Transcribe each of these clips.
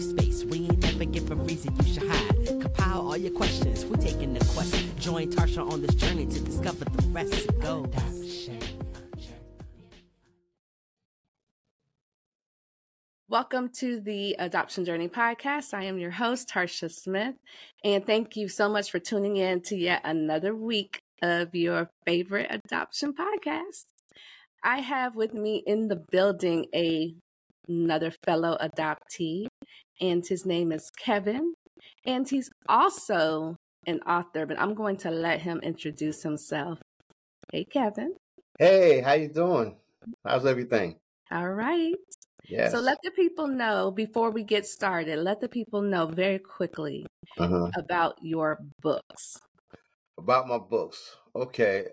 safe space. We ain't never give a reason you should hide. Compile all your questions, we taking the quest. Join Tarcia on this journey to discover the rest. Go. Welcome to the Adoption Journey podcast. I am your host, Tarcia Smith, and thank you so much for tuning in to yet another week of your favorite adoption podcast. I have with me in the building a another fellow adoptee, and his name is Kevin, and he's also an author, but I'm going to let him introduce himself. Hey, Kevin. Hey, how you doing? How's everything? All right. Yes. So let the people know before we get started, let the people know very quickly uh-huh. about your books. About my books. Okay.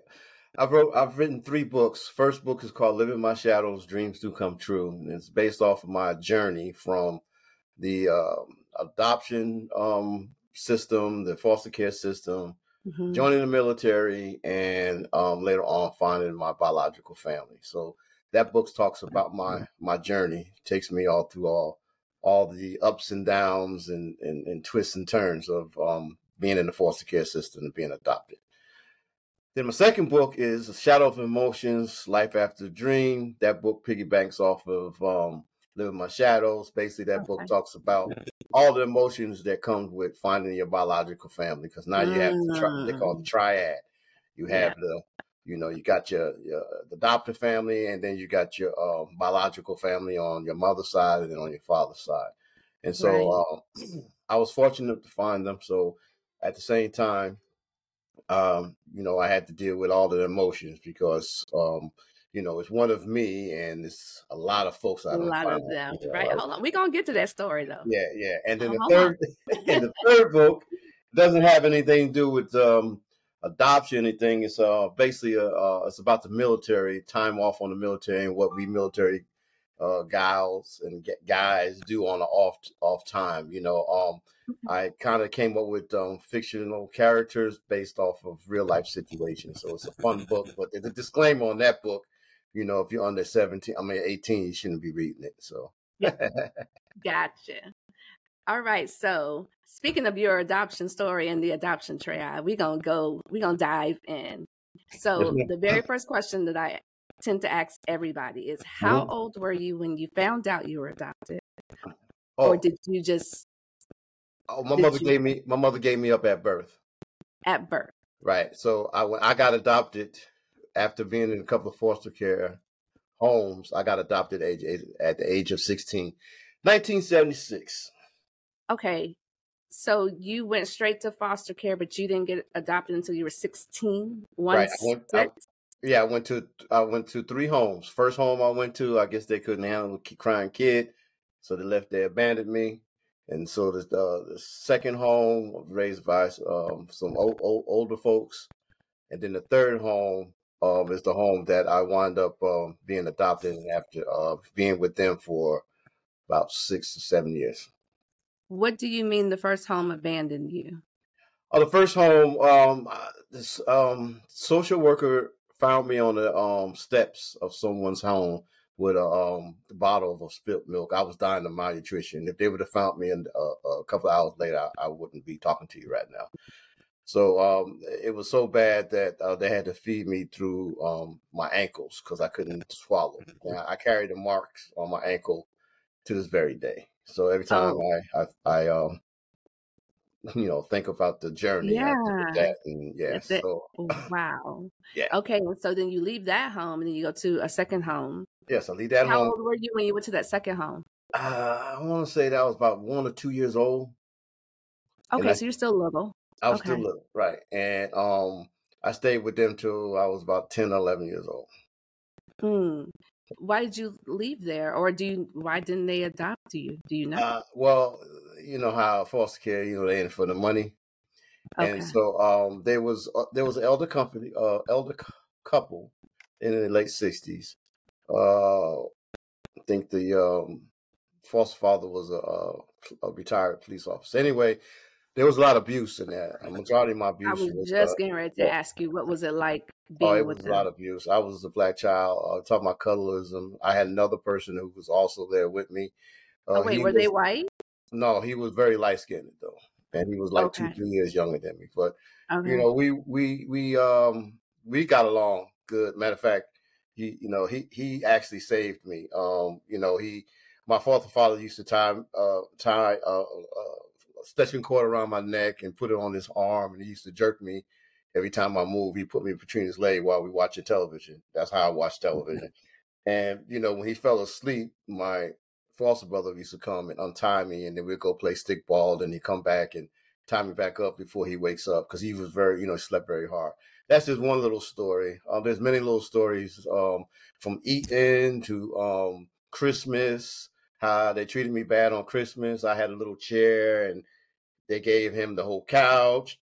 I've wrote I've written three books. First book is called Living My Shadows, Dreams Do Come True. And it's based off of my journey from the uh, adoption um, system, the foster care system, mm-hmm. joining the military, and um, later on finding my biological family. So that book talks about my my journey. It takes me all through all all the ups and downs and, and, and twists and turns of um, being in the foster care system and being adopted. Then my second book is A Shadow of Emotions, Life After Dream. That book piggybacks off of um, Living My Shadows. Basically, that okay. book talks about all the emotions that come with finding your biological family. Because now you have the tri- they call the mm. triad. You have yeah. the you know, you got your, your adopted family, and then you got your uh, biological family on your mother's side, and then on your father's side. And so, right. uh, I was fortunate to find them. So, at the same time, um, you know, I had to deal with all the emotions because, um, you know, it's one of me, and it's a lot of folks. I a lot of them, right? Hold on, we're gonna get to that story though. Yeah, yeah, and then the third, and the third book doesn't have anything to do with um, adoption. Anything? It's uh basically uh, uh, it's about the military, time off on the military, and what we military uh, gals and guys do on the off off time. You know, um, mm-hmm. I kind of came up with um, fictional characters based off of real life situations. So it's a fun book. But the disclaimer on that book, you know, if you're under seventeen, I mean eighteen, you shouldn't be reading it. So. gotcha. All right. So speaking of your adoption story and the adoption triad, we're gonna go. We're gonna dive in. So the very first question that I tend to ask everybody is how mm-hmm. old were you when you found out you were adopted? Oh. Or did you just Oh, my mother you, gave me my mother gave me up at birth. At birth. Right. So I when I got adopted after being in a couple of foster care homes, I got adopted at, at the age of 16. 1976. Okay. So you went straight to foster care, but you didn't get adopted until you were 16? One right. I went, I, yeah, I went to I went to three homes. First home I went to, I guess they couldn't handle a crying kid, so they left. They abandoned me, and so the uh, the second home raised by um, some old, old, older folks, and then the third home um, is the home that I wound up um, being adopted after uh, being with them for about six to seven years. What do you mean the first home abandoned you? Oh, the first home, um, this um, social worker found me on the um, steps of someone's home with a um, bottle of spilt milk. I was dying of malnutrition. If they would have found me in, uh, a couple of hours later, I, I, wouldn't be talking to you right now. So um, it was so bad that uh, they had to feed me through um, my ankles because I couldn't swallow. Now, I carry the marks on my ankle to this very day. So every time oh. I, I, I um, you know, think about the journey. Yeah. That and yeah. So wow. yeah. Okay. So then you leave that home and then you go to a second home. Yes, I leave that How home. How old were you when you went to that second home? Uh, I want to say that was about one or two years old. Okay, I, so you're still little. I was okay. still little, right? And um, I stayed with them till I was about 10, 11 years old. Hmm why did you leave there, or do you? Why didn't they adopt you? Do you know? Uh, well, you know how foster care, you know, they in for the money, okay. and so um, there was uh, there was an elder company, uh, elder c- couple in the late sixties. Uh, I think the um, foster father was a, a retired police officer. Anyway, there was a lot of abuse in that. A majority of my abuse. I was, was just uh, getting ready to ask you, what was it like? being oh, it was a lot of abuse. I was a black child. Uh, talking about colorism. I had another person who was also there with me. Uh, oh, wait, were was, they white? No, he was very light skinned though, and he was like two, three years younger than me. But you know, we we we um we got along good. Matter of fact, he you know he he actually saved me. Um, you know he my father father used to tie uh tie uh, uh stitching cord around my neck and put it on his arm, and he used to jerk me every time I moved. He put me between his leg while we watching television. That's how I watch television. And you know when he fell asleep, my foster brother used to come and untie me, and then we'd go play stickball. Then he'd come back and tie me back up before he wakes up because he was very, you know, slept very hard. That's just one little story. Um, there's many little stories um, from eating to um, Christmas, how they treated me bad on Christmas. I had a little chair and they gave him the whole couch.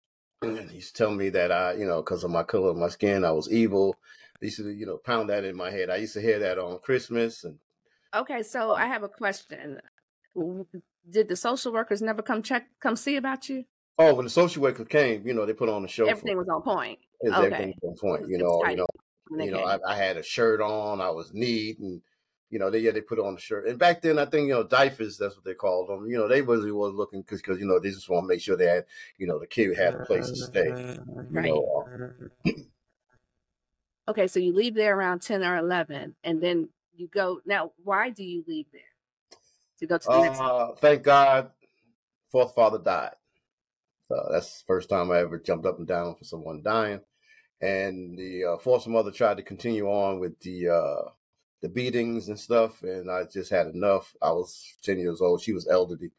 And he's telling me that I, you know, because of my color of my skin, I was evil. They used to, you know, pound that in my head. I used to hear that on Christmas and Okay, so oh. I have a question. Did the social workers never come check, come see about you? Oh, when the social worker came, you know, they put on a show Everything was on point. Okay. everything on point. You know, you know, you know. I, I had a shirt on, I was neat, and you know, they yeah, they put on the shirt. And back then, I think you know, diapers, that's what they called them. You know, they really was looking because because you know they just want to make sure they had you know the kid had a place to stay. You Right. know, uh, Okay, so you leave there around 10 or 11, and then you go. Now, why do you leave there? To go to the next uh, thank God, fourth father died. So that's the first time I ever jumped up and down for someone dying. And the uh, foster mother tried to continue on with the uh, the beatings and stuff, and I just had enough. I was ten years old; she was elderly.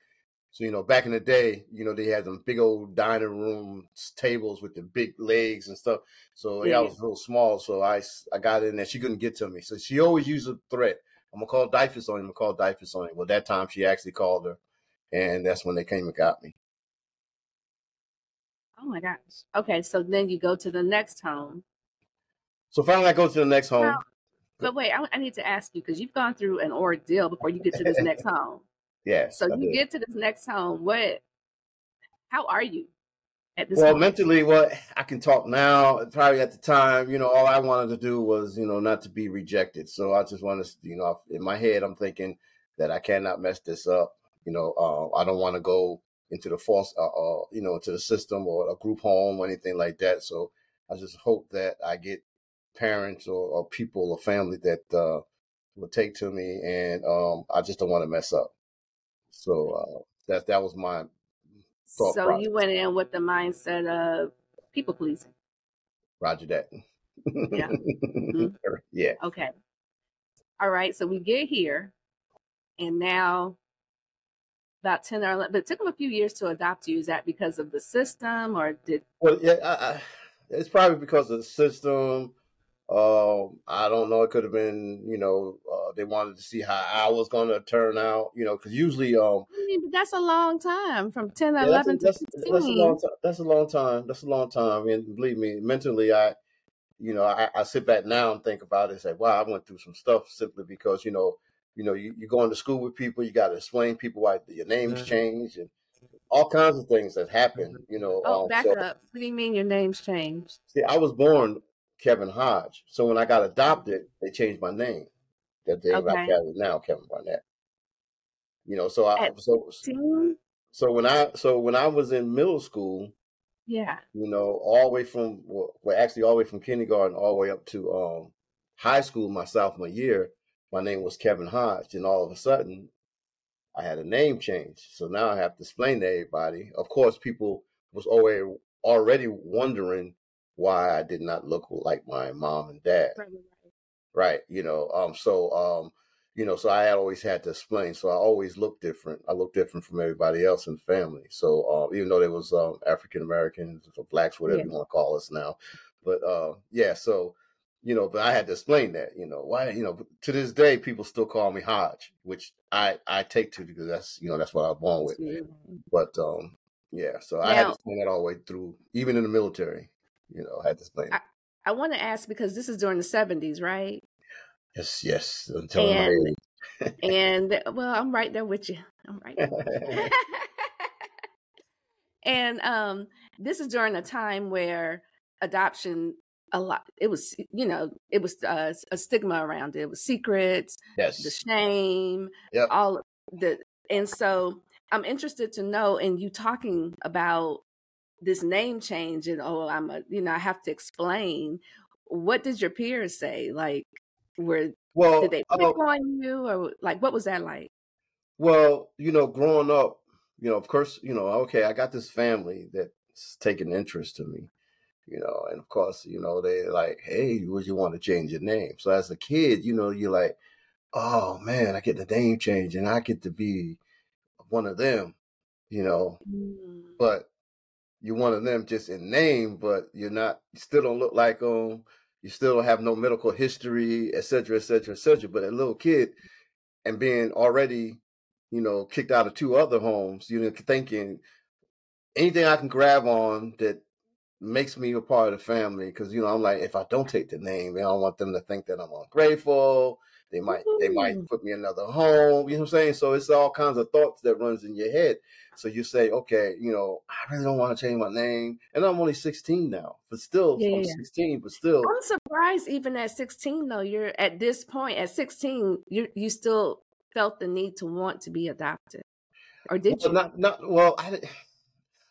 So you know, back in the day, you know, they had them big old dining room tables with the big legs and stuff. So yeah, I mm. was real small, so I, I got in there. She couldn't get to me, so she always used a threat. I'm gonna call DYFS on him. I'm gonna call DYFS on him. Well, that time she actually called her, and that's when they came and got me. Oh my gosh. Okay, so then you go to the next home. So finally, I go to the next home. But wait, I, I need to ask you because you've gone through an ordeal before you get to this next home. Yes. So I you did. get to this next home. What? How are you at this Well, point? mentally, what I can talk now. Probably at the time, you know, all I wanted to do was, you know, not to be rejected. So I just wanted, to, you know, in my head, I'm thinking that I cannot mess this up. You know, uh, I don't want to go into the false, uh, uh, you know, into the system or a group home or anything like that. So I just hope that I get parents or, or people or family that uh, will take to me, and um, I just don't want to mess up. So uh, that that was my thought So process. you went in with the mindset of people pleasing. Roger that. Yeah. Mhm. Yeah. Okay. All right. So we get here, and now about 10 or 11, but it took them a few years to adopt you. Is that because of the system or did, Well, yeah, I, I, it's probably because of the system. Um, I don't know. It could have been, you know, uh, they wanted to see how I was going to turn out, you know, because usually, um, I mean, but that's a long time from 10 or yeah, that's, a, 11 to that's, that's a long time. That's a long time. That's a long time. And believe me, mentally, I, you know, I, I sit back now and think about it and say, wow, I went through some stuff simply because, you know, you know, you, you going to school with people, you got to explain people why your name's changed and all kinds of things that happen, you know. Oh, um, back so, up. What do you mean your name's changed? See, I was born Kevin Hodge. So when I got adopted, they changed my name. That they Okay. I carry now, Kevin Barnett. You know, so I At so 16? so when I so when I was in middle school, Yeah. you know, all the way from well, well, actually all the way from kindergarten all the way up to um high school, my sophomore year, my name was Kevin Hodge, and all of a sudden, I had a name change. So now I have to explain to everybody. Of course, people was already already wondering why I did not look like my mom and dad. Right, right, you know um so um you know so i had always had to explain so i always looked different i looked different from everybody else in the family so uh, even though there was um african americans or blacks whatever Yeah. you want to call us now but uh yeah so you know but i had to explain that you know why you know to this day people still call me hodge which i i take to because that's you know that's what i was born with Yeah. but um yeah so i had to explain that all the way through even in the military you know i had to explain I, I want to ask because this is during the 70s, right? yes yes my And and well, I'm right there with you. I'm right there. with you. and um, this is during a time where adoption a lot it was you know it was uh, a stigma around it. It was secrets, yes the shame, Yep. all the and so I'm interested to know, in you talking about this name change, and oh, I'm a, you know, I have to explain. What did your peers say? Like, were Well, did they pick uh, on you, or like what was that like? well, you know, growing up, you know, of course, you know, okay, I got this family that's taking interest to me, you know, and of course, you know, they like, hey, would you want to change your name? So as a kid, you know, you're like, oh man, I get the name change and I get to be one of them, you know, Mm. but you're one of them just in name, but you're not, you still don't look like them. You still have no medical history, et cetera, et cetera, et cetera. But a little kid and being already, you know, kicked out of two other homes, you know, thinking anything I can grab on that makes me a part of the family. Cause, you know, I'm like, if I don't take the name, I don't want them to think that I'm ungrateful. They might, they might put me in another home. You know what I'm saying? So it's all kinds of thoughts that runs in your head. So you say, okay, you know, I really don't want to change my name. And I'm only 16 now, but still, Yeah, I'm 16, but still, I'm surprised even at 16 though, you're at this point at 16, you you still felt the need to want to be adopted. Or did well, you? not, not, well, I,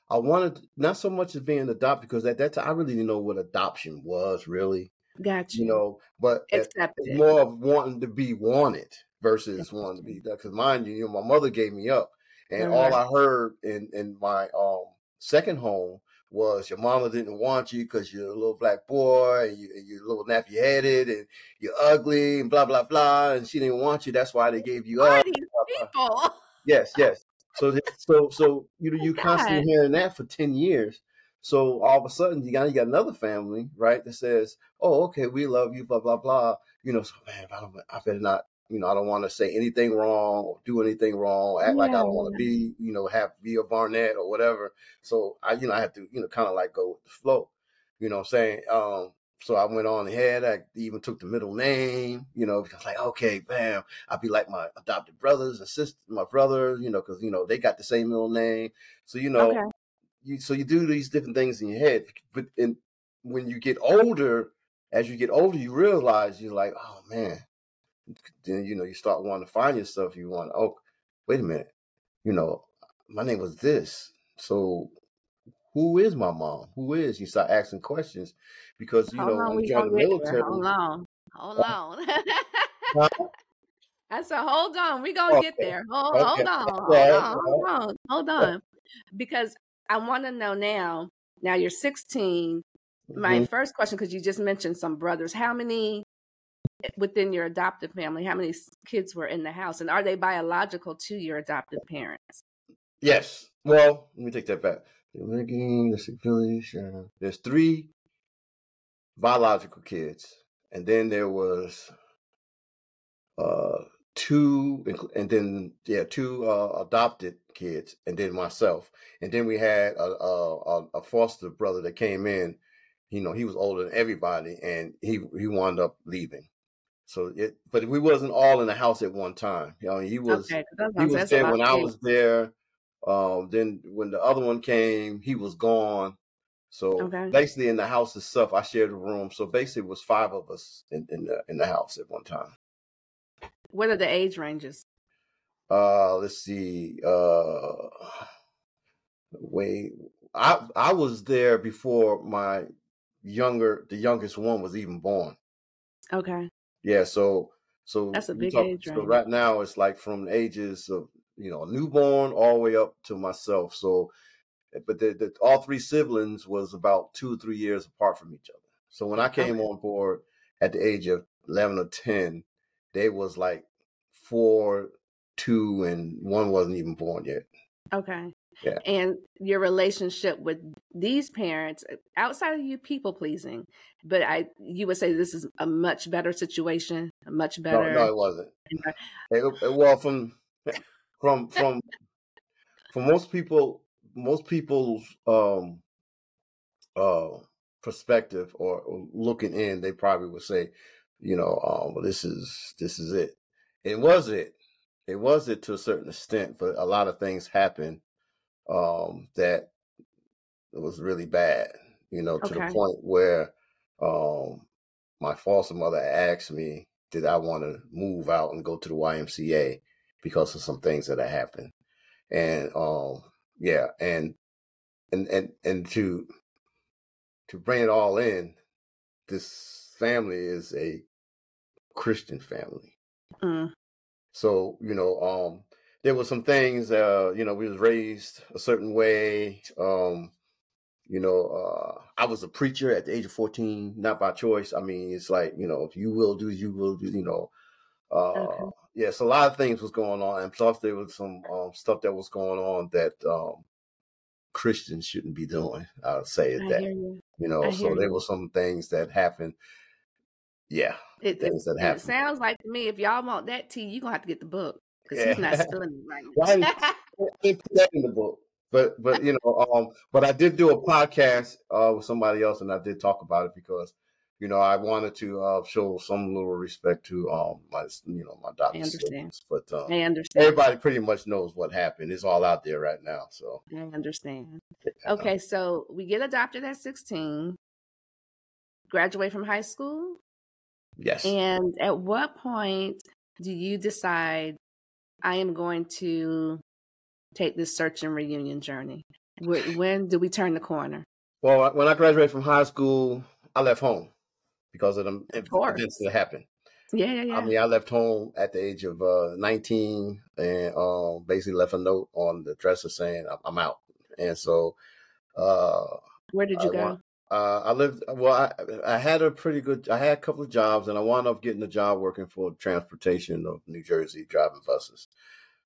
I wanted not so much as being adopted because at that time I really didn't know what adoption was really, Got you you. know, but it- it's Accepted. more of wanting to be wanted versus wanting to be because mind you, you know, my mother gave me up and all Right. I heard in, in my um second home was your mama didn't want you because you're a little black boy and, you, and you're a little nappy headed and you're ugly and blah blah blah and she didn't want you. That's why they gave you Who up. these people? Yes, yes. So, so, so you know, you constantly hearing that for ten years. So all of a sudden, you got you got another family, right? That says, "Oh, okay, we love you," blah blah blah. You know, so man, I don't, I better not. You know, I don't want to say anything wrong or do anything wrong, act like I don't want to be, you know, have be a Barnett or whatever. So I, you know, I have to, you know, kind of like go with the flow. You know what I'm saying? Um, so I went on ahead. I even took the middle name, you know, because like, okay, bam, I'll be like my adopted brothers and sisters, my brothers, you know, because you know they got the same middle name. So you know, Okay. You so you do these different things in your head, but in when you get older, as you get older, you realize you're like, oh man. Then you know you start wanting to find yourself. You want, oh, wait a minute, you know, my name was this. So who is my mom? Who is? You start asking questions because you Hold know on, when we you join the military. Hold on. Hold uh-huh. on. Huh? I said, hold on, we gonna get there. Hold, okay, hold on, hold on, hold on, hold on. Because I want to know now. Now you're 16. My Mhm. first question, because you just mentioned some brothers. How many eh, within your adoptive family? How many kids were in the house, and are they biological to your adoptive parents? Yes. Well, let me take that back. The ranking, the circulation. There's three biological kids, and then there was uh two, and then yeah, two uh, adopted kids, and then myself, and then we had a, a a foster brother that came in. You know, he was older than everybody, and he he wound up leaving. So it, but we wasn't all in the house at one time. You know, he was Okay, he was that's there when I was there. Um, then when the other one came, he was gone. So Okay, basically, in the house itself, I shared a room. So basically, it was five of us in, in the in the house at one time. What are the age ranges? Uh, let's see. Uh, wait, I I was there before my younger, the youngest one was even born. Okay, Yeah, so so that's a big talk. age So range. right now, it's like from the ages of you know newborn all the way up to myself. So but the, the all three siblings was about two or three years apart from each other. So when I Okay, came on board at the age of eleven or ten, they was like four, two, and one wasn't even born yet. okay. Yeah. and your relationship with these parents uh, outside of you people pleasing but i you would say this is a much better situation a much No, no, better it wasn't. It, it- well, from from from for most people, most people's um uh perspective or, or looking in, they probably would say, you know, um, well, this is this is it. It was it. It was it to a certain extent, but a lot of things happened um, that was really bad. You know, to the point where um, my foster mother asked me, did I want to move out and go to the YMCA because of some things that had happened. and um, yeah, and and and and to to bring it all in, this family is a Christian family. Mm. So you know, um, there were some things. Uh, you know, we was raised a certain way. Um, you know, uh, I was a preacher at the age of fourteen, not by choice. I mean, it's like you know, if you will do, you will do. You know, uh, Okay. yes, a lot of things was going on, and plus there was some um, stuff that was going on that um, Christians shouldn't be doing. I'll say it I that you. you know. I So there were some things that happened. Yeah, It, it, things that and it sounds like to me, if y'all want that tea, you're gonna have to get the book because he's not Yeah. spilling it right now. I didn't put that in the book. But but you know, um, but I did do a podcast uh with somebody else, and I did talk about it because you know I wanted to uh show some little respect to um my you know my I understand. But um, I understand. everybody pretty much knows what happened. It's all out there right now. So I understand. uh, Okay, so we get adopted at 16, graduate from high school, yes, and at what point do you decide I am going to take this search and reunion journey? When do we turn the corner? well, when I graduated from high school, I left home because of the Of events that happened. Yeah, yeah, yeah. I mean, I left home at the age of uh, 19 and um, basically left a note on the dresser saying I'm, out. And so uh, Where did I you go? Uh, I lived, well, I, I had a pretty good, I had a couple of jobs and I wound up getting a job working for transportation of New Jersey, driving buses.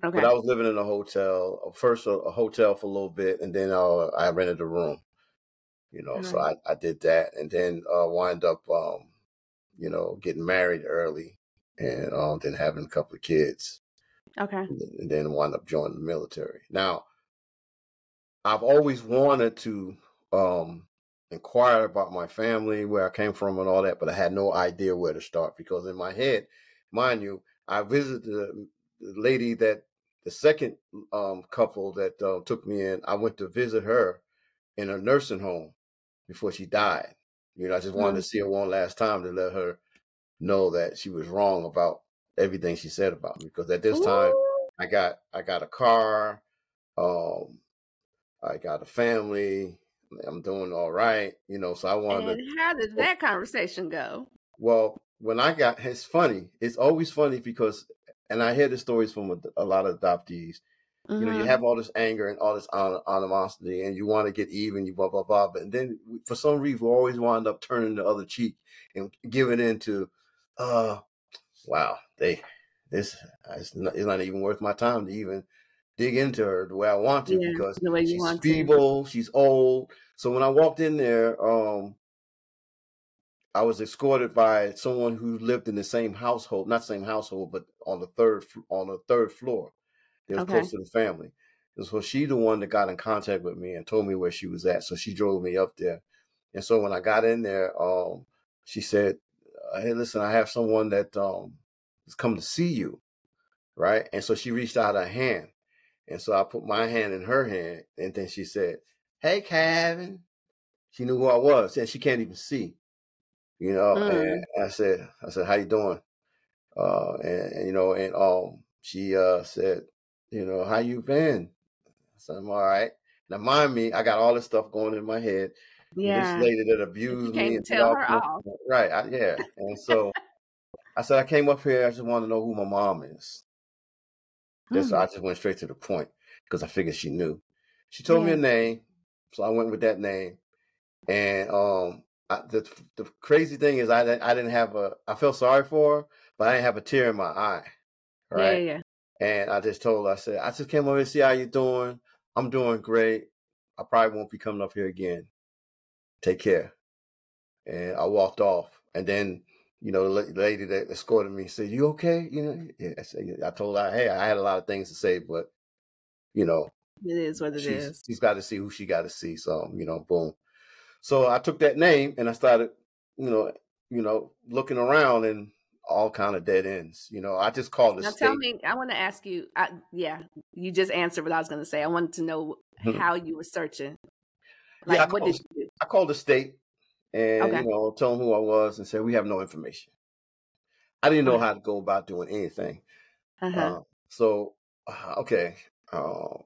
Okay. But I was living in a hotel, uh, first a, a hotel for a little bit, and then uh, I rented a room. You know, so I, I did that, and then uh, wind up, um, you know, getting married early, and um, then having a couple of kids, okay. and then- and then wind up joining the military. Now, I've always wanted to um, inquire about my family, where I came from, and all that, but I had no idea where to start because in my head, mind you, I visited the, the lady that the second um, couple that uh, took me in. I went to visit her in a nursing home before she died. You know, I just wanted Mm. to see her one last time to let her know that she was wrong about everything she said about me. Because at this time, I got I got a car, um, I got a family. I'm doing all right, you know. So I wanted to And how did that conversation go? well, when I got, it's funny. It's always funny because, and I hear the stories from a, a lot of adoptees. You know, you Mhm. have all this anger and all this animosity, and you want to get even, you blah blah blah. But then, for some reason, we always wind up turning the other cheek and giving in to, uh, wow, they, this, it's not, it's not even worth my time to even dig into her the way I want to Yeah, because the way you she's want to. feeble, she's old. So when I walked in there, um, I was escorted by someone who lived in the same household, not same household, but on the third on the third floor. It was Okay. close to the family. And so she the one that got in contact with me and told me where she was at. So she drove me up there. And so when I got in there, um, she said, uh, "Hey, listen, I have someone that um has come to see you, right?" And so she reached out her hand, and so I put my hand in her hand, and then she said, "Hey, Kevin." She knew who I was, and she can't even see, you know. Mm. And I said, "I said, how you doing?" Uh, and, and, you know, and um, she uh said, "You know, how you been?" I said, "I'm all right." Now, mind me, I got all this stuff going in my head. Yeah. This lady that abused me and tell her off. right? I, yeah, and so I said I came up here. I just want to know who my mom is. Just Mm. I just went straight to the point because I figured she knew. She told me Yeah. a name, so I went with that name. And um, I, the the crazy thing is, I didn't I didn't have a. I felt sorry for her, but I didn't have a tear in my eye. Right. yeah, yeah. And I just told her, I said, I just came over to see how you're doing. I'm doing great. I probably won't be coming up here again. Take care. And I walked off. And then, you know, the lady that escorted me said, You okay? You know, yeah, I, said. I told her, Hey, I had a lot of things to say, but, you know, It is what it she's, is. she's got to see who she got to see. So, you know, boom. So I took that name and I started, you know, you know, looking around and all kind of dead ends. You know, I just called the Now state. tell me, I want to ask you. I, yeah, you just answered what I was going to say. I wanted to know Mhm. how you were searching. Yeah, I what called, did you do? I called the state and Okay. you know told them who I was and said we have no information. I didn't know how to go about doing anything. Uh huh. Uh, so uh, okay, uh,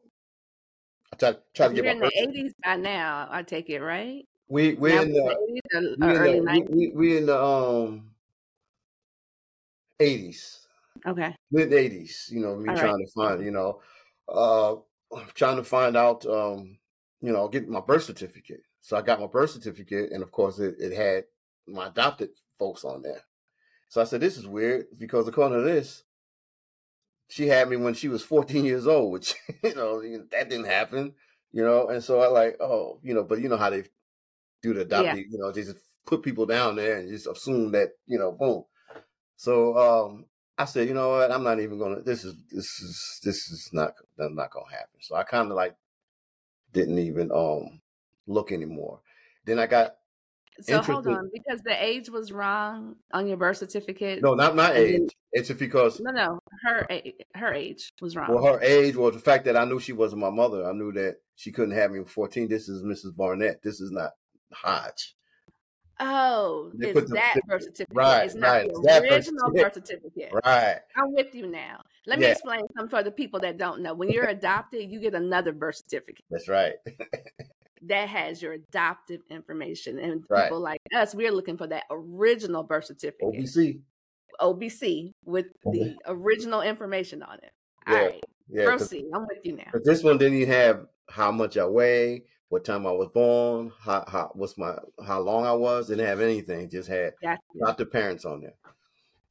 I try, try to get in the eighties by now, I take it, right? we we Now in the the eighties or, we in the early we, nineties? we, we in the um eighties, Okay. mid eighties. You know, me All right. trying to find, you know, uh, trying to find out, um, you know, get my birth certificate. So I got my birth certificate, and of course, it, it had my adopted folks on there. So I said, "This is weird," because according to this, she had me when she was 14 years old, which you know that didn't happen, you know. And so I like, oh, you know, but you know how they do the Yeah. adoptee, you know, they just put people down there and just assume that, you know, boom. So um I said, you know what, I'm not even gonna this is this is this is not not gonna happen. So I kind of like didn't even um look anymore. Then I got So hold on, because the age was wrong on your birth certificate. no, not my age. It's because no, no, her her age was wrong. well her age was the fact that I knew she wasn't my mother. I knew that she couldn't have me at 14. This is Mrs. Barnett. This is not Hodge. Oh, They it's the that birth certificate. right, It's not right. the that birth original certificate. birth certificate. Right. I'm with you now. Let me explain something for the people that don't know. When you're adopted, you get another birth certificate that's right. that has your adoptive information. And Right. people like us, we're looking for that original birth certificate, OBC. OBC, with the original information on it. All Yeah, right, yeah. proceed. I'm with you now. But this one didn't even have how much I weigh, what time I was born, how how what's my how long I was. Didn't have anything. Just had Gotcha. not the parents on there.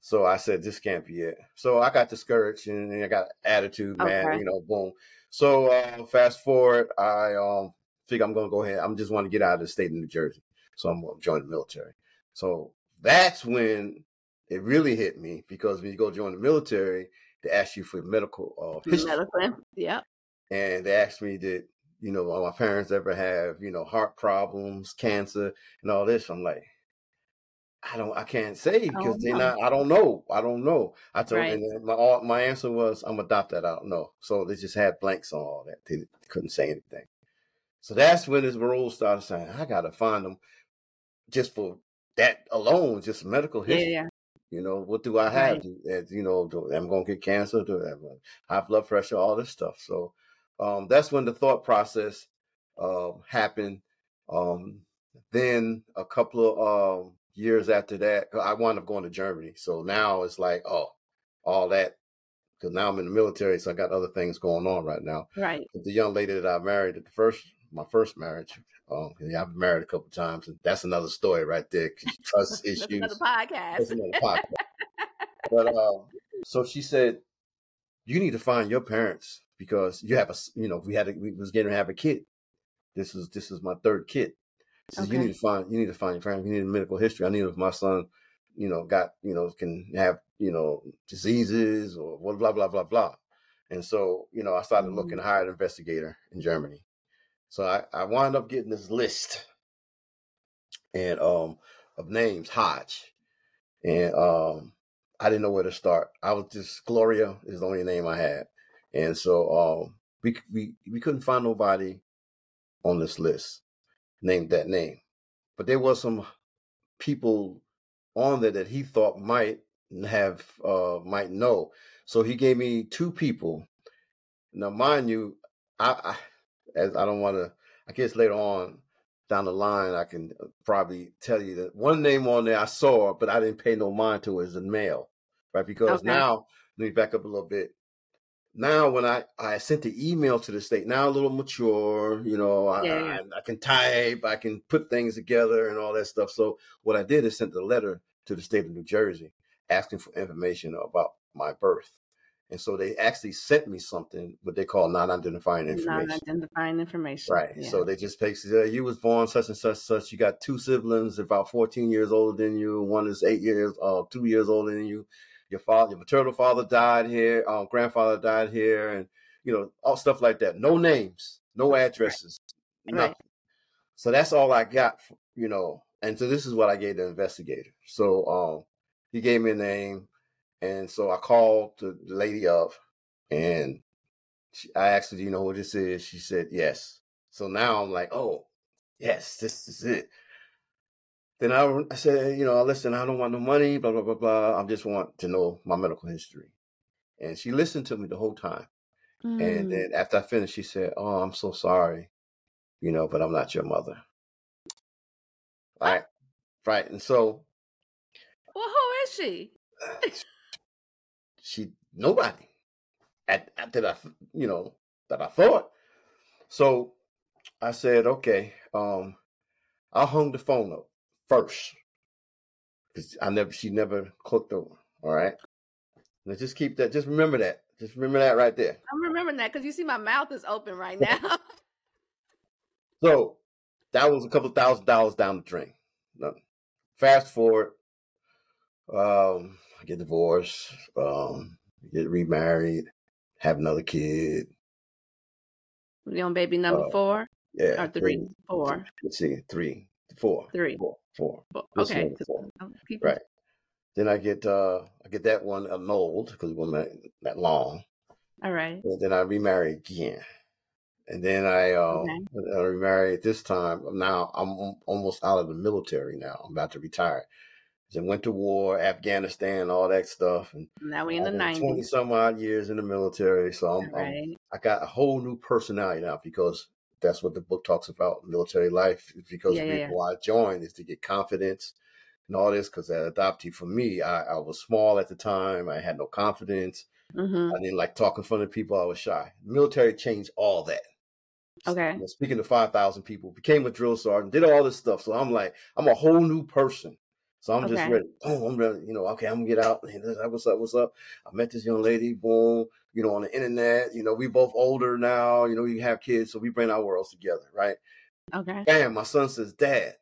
So I said, this can't be it. So I got discouraged and I got attitude, man. Okay. You know, boom. So uh, fast forward, I um figure I'm gonna go ahead. I'm just want to get out of the state of New Jersey, so I'm gonna join the military. So that's when it really hit me because when you go join the military, they ask you for medical uh, history Medical. Yep. and they asked me did you know my parents ever have you know heart problems cancer and all this i'm like i don't i can't say Oh because they're no. not i don't know i don't know i told Right. then my all, my answer was i'm adopted i don't know so they just had blanks on all that they couldn't say anything so that's when this role started saying i gotta find them just for that alone just medical history yeah. you know, what do I have? Right. Do, uh, you know, do, am going to get cancer? Do I have uh, high blood pressure? All this stuff. So um, that's when the thought process uh, happened. Um, then a couple of um, years after that, I wound up going to Germany. So now it's like, oh, all that, because now I'm in the military, so I got other things going on right now. Right. But the young lady that I married at the first, my first marriage, um, yeah, I've been married a couple times, and that's another story right there. Trust That's another issues. podcast. That's another podcast. But um, so she said, you need to find your parents because you have a, you know, we had, a, we was getting to have a kid. This is this is my third kid. Says, you need to find, you need to find your parents. You need a medical history. I need if my son, you know, got, you know, can have, you know, diseases or what, blah blah blah blah. And so, you know, I started looking Mm. to hire an investigator in Germany. So I, I wound up getting this list and um of names, Hodge. And um I didn't know where to start. I was just Gloria is the only name I had. And so um we we we couldn't find nobody on this list named that name. But there was some people on there that he thought might have uh might know. So he gave me two people. Now mind you, I, I as I don't want to I guess later on down the line I can uh, probably tell you that one name on there I saw, but I didn't pay no mind to is a male. Right? Because Okay. now let me back up a little bit now when I, I sent the email to the state, now a little mature, you know, I, Yeah, yeah. I, I can type, I can put things together and all that stuff. So what I did is sent a letter to the state of New Jersey asking for information about my birth. And so they actually sent me something, what they call non-identifying information. Non-identifying information. Right. Yeah. So they just basically, uh, you was born such and such, such. You got two siblings, about 14 years older than you. One is eight years, uh, two years older than you. Your father, your maternal father died here. Um, grandfather died here, and you know all stuff like that. No names, no addresses, Right. nothing. So that's all I got. You know, and so this is what I gave the investigator. So um, he gave me a name, and so I called the lady up, and she, I asked her, "Do you know what this is?" She said, "Yes." So now I'm like, "Oh, yes, this is it." Then I, I said, "You know, listen, I don't want no money, blah blah blah blah. I just want to know my medical history." And she listened to me the whole time, And Mm. then after I finished, she said, "Oh, I'm so sorry, you know, but I'm not your mother." Right, right. And so Well, who is she? she nobody at, at that I you know that I thought. So I said, "Okay, um, I hung the phone up first because I never she never clicked over. All right, now just keep that. Just remember that. Just remember that right there. I'm remembering that because you see my mouth is open right now. So that was a couple thousand dollars down the drain. No. Fast forward, um, get divorced, um, get remarried, have another kid. you on baby number Uh, four Yeah, or three? Four. Let's see, three, four, Three. four, four. Four. Okay. four. Right. Then I get uh I get that one annulled because it wasn't that, that long. All right. And then I remarry again. And then I uh Okay. I remarried this time. Now I'm almost out of the military now. I'm about to retire. Then went to war, Afghanistan, all that stuff, and Now we in the twenty nineties. some odd years in the military. So I'm, I'm I got a whole new personality now because that's what the book talks about military life. Because Yeah, yeah, yeah. why I joined is to get confidence and all this. Because that adoptee for me, I, I was small at the time. I had no confidence. Mm-hmm. I didn't like talking in front of people. I was shy. The military changed all that. Okay. You know, speaking to five thousand people, became a drill sergeant, did all this stuff. So I'm like, I'm a whole new person. So I'm just ready. Oh, I'm ready. You know, okay, I'm gonna get out. Hey, what's up? What's up? I met this young lady. Boom. You know, on the internet. You know, we both older now. You know, we have kids, so we bring our worlds together, right? Okay. Bam. My son says, Dad,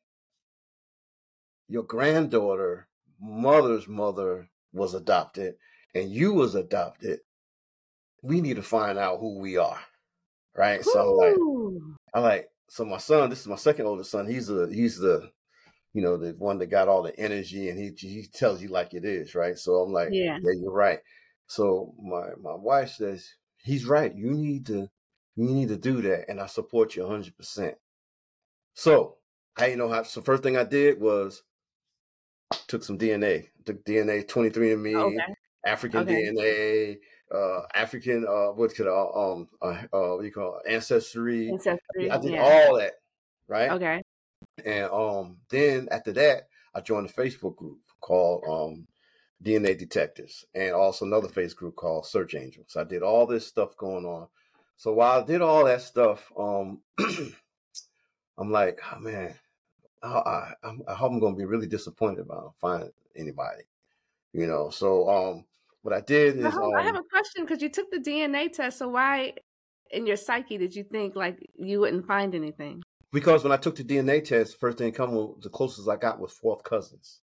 your granddaughter, mother's mother was adopted, and you was adopted. We need to find out who we are, right? So I'm like. I like so my son. This is my second oldest son. He's the he's the you know the one that got all the energy and he he tells you like it is, right? So I'm like, Yeah. yeah, you're right. So my my wife says he's right. You need to you need to do that, and I support you 100. percent So I you know how. So first thing I did was took some DNA. Took DNA 23andMe, Okay. African Okay. DNA, uh, African uh, what could uh, um uh, uh, what do you call it? ancestry. Ancestry. I did yeah. all that, right? Okay. And um, then after that, I joined a Facebook group called um, DNA Detectives, and also another Facebook group called Search Angels. I did all this stuff going on. So while I did all that stuff, um, I'm like, oh man, I, I, I hope I'm going to be really disappointed if I don't find anybody, you know. So um, what I did is, I have um, a question because you took the DNA test. So why, in your psyche, did you think like you wouldn't find anything? Because when I took the DNA test, first thing come was- the closest I got was fourth cousins.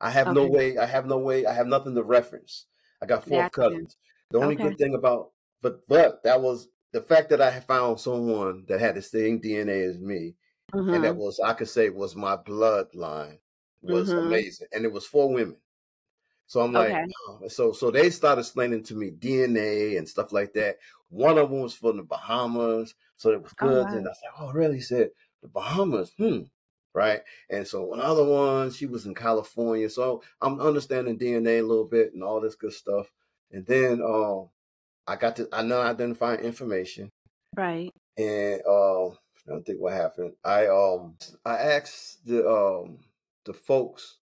I have no way. I have no way. I have nothing to reference. I got fourth cousins. The only Okay. good thing about, but but that was the fact that I found someone that had the same DNA as me, and that Mhm. was I could say was my bloodline was Mhm. amazing, and it was four women. So I'm like, Okay. oh. so so they started explaining to me DNA and stuff like that. One of them was from the Bahamas, so it was Oh, good. wow. And I said, oh, really? He said the Bahamas, hmm, right? And so another one, she was in California. So I'm understanding DNA a little bit and all this good stuff. And then um, I got to I know identifying information, Right. and um, I don't think what happened. I um I asked the um the folks.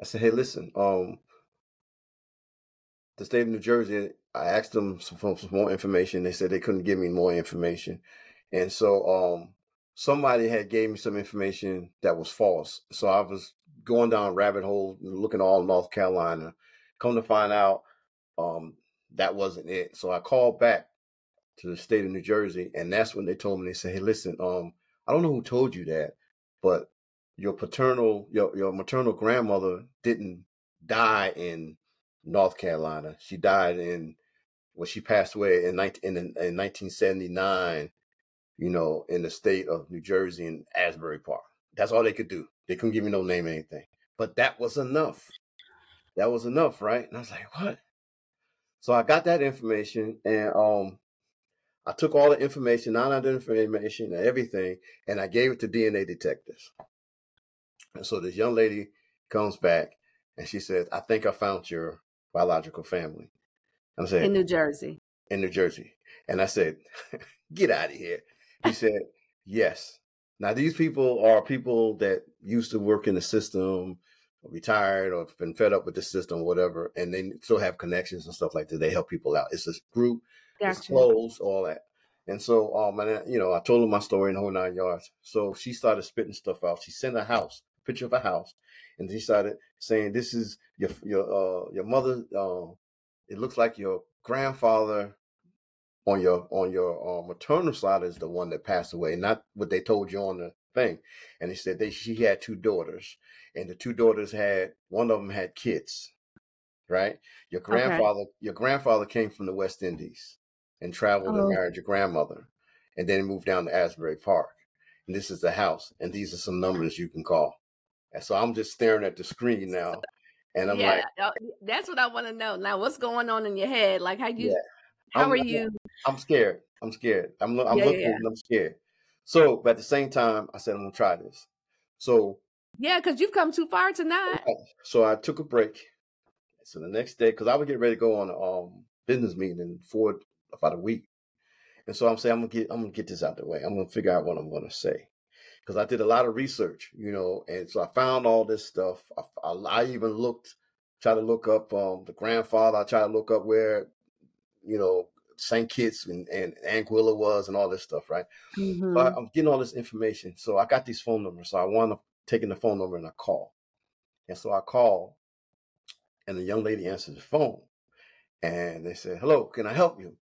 I said, hey, listen, um, the state of New Jersey. I asked them some, some more information. They said they couldn't give me more information, and so um somebody had gave me some information that was false. So I was going down rabbit hole, looking all North Carolina. Come to find out, um, that wasn't it. So I called back to the state of New Jersey, and that's when they told me they said, "Hey, listen, um, I don't know who told you that, but your paternal, your your maternal grandmother didn't die in North Carolina. She died in well, she passed away in 19, in, in 1979. You know, in the state of New Jersey in Asbury Park. That's all they could do. They couldn't give me no name or anything, but that was enough. That was enough, right? And I was like, what? So I got that information, and um, I took all the information, non-identified information, and everything, and I gave it to DNA detectives. And so this young lady comes back, and she says, "I think I found your biological family." I'm saying, In New Jersey. in New Jersey. And I said, Get out of here. He said, Yes. Now, these people are people that used to work in the system, retired, or been fed up with the system, whatever, and they still have connections and stuff like that. They help people out. It's a group, gotcha. it's closed, all that. And so, um, and you know, I told her my story in the whole nine yards. So she started spitting stuff out. She sent a house, a picture of a house, and she started saying, "This is your your uh your mother. Uh, it looks like your grandfather on your on your uh, maternal side is the one that passed away, not what they told you on the thing." And he said they she had two daughters, and the two daughters had one of them had kids, right? Your grandfather okay. your grandfather came from the West Indies and traveled oh. and married your grandmother, and then moved down to Asbury Park. And this is the house, and these are some numbers you can call. And so I'm just staring at the screen now, and I'm yeah, like, that's what I want to know. Now, what's going on in your head? Like, how you, yeah, how I'm, are you? I'm scared. I'm scared. I'm, I'm yeah, looking yeah. and I'm scared. So, but at the same time, I said I'm gonna try this. So, yeah, because you've come too far tonight. So I took a break. So the next day, because I would get ready to go on a um, business meeting for about a week, and so I'm saying I'm gonna get I'm gonna get this out the way. I'm gonna figure out what I'm gonna say because I did a lot of research, you know, and so I found all this stuff. I, I, I even looked, tried to look up um, the grandfather. I tried to look up where, you know, St. Kitts and, and Anguilla was and all this stuff, right? Mm-hmm. So I, am getting all this information. So I got these phone numbers. So I wound up taking the phone number and I call. And so I call, and the young lady answers the phone. And they said, Hello, can I help you?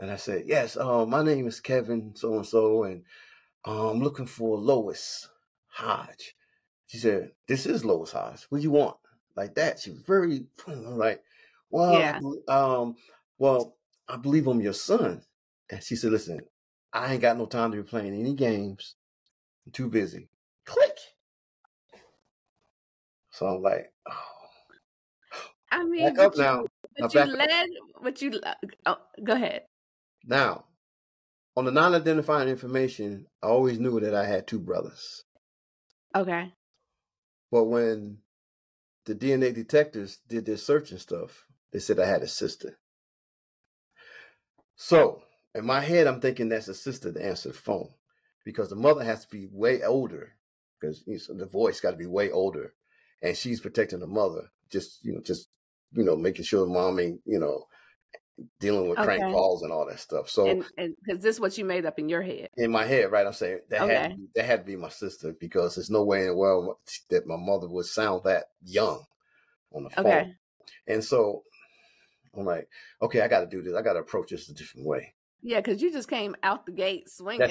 And I said, Yes, uh, my name is Kevin, so and so, and I'm looking for Lois Hodge. She said, This is Lois Hodge. What do you want? Like that. She was very like, Well, yeah. um, well, I believe I'm your son. And she said, Listen, I ain't got no time to be playing any games. I'm too busy. Click. So I'm like, oh. I mean, back up you, now. But now you led, but you, oh, go ahead. Now, on the non-identifying information, I always knew that I had two brothers. Okay. But when the DNA detectives did their search and stuff, they said I had a sister. So in my head, I'm thinking that's a sister to answer the phone because the mother has to be way older because you know, the voice got to be way older, and she's protecting the mother, just you know, just you know, making sure mom ain't you know dealing with okay. crank calls and all that stuff. So, and because this is what you made up in your head, in my head, right? I'm saying that okay. had that had to be my sister because there's no way in the world that my mother would sound that young on the phone. Okay. And so I'm like, okay, I got to do this. I got to approach this a different way. Yeah, because you just came out the gate swinging.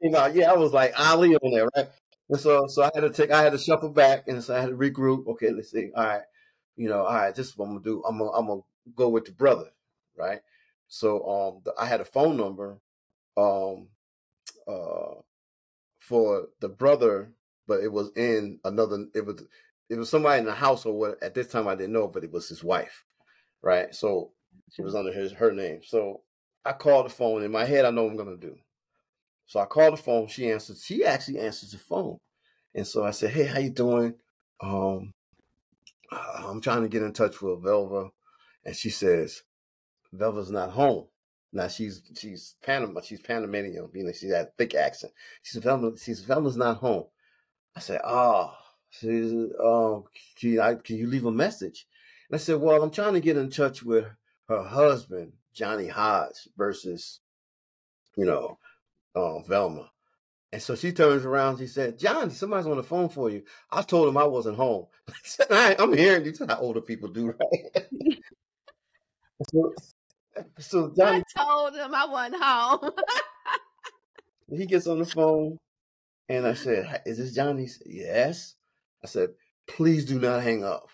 you know, uh, yeah, I was like Ali on there, right? And so, so I had to take, I had to shuffle back, and so I had to regroup. Okay, let's see. All right, you know, all right, this is what I'm gonna do. I'm gonna, I'm gonna go with the brother right? So um, the, I had a phone number um, uh, for the brother, but it was in another. It was it was somebody in the house or what. At this time, I didn't know, but it was his wife, right? So it was under his her name. So I called the phone. In my head, I know what I'm gonna do. So I called the phone. She answered. She actually answers the phone, and so I said, "Hey, how you doing? Um, I'm trying to get in touch with Velva," and she says, Velva's not home. Now she's she's Panama, she's Panamanian, you know, she had a thick accent. She said, Velva, she said, Velva's not home. I said, oh, she said, oh, can you, I, can you leave a message? And I said, well, I'm trying to get in touch with her husband, Johnny Hodge, versus, you know, um, Velma. And so she turns around. She said, "Johnny, somebody's on the phone for you." I told him I wasn't home. I "I'm hearing you." That's how older people do, right? so Johnny I told him I wasn't home. he gets on the phone and I said, Is this Johnny? He said, yes. I said, Please do not hang up.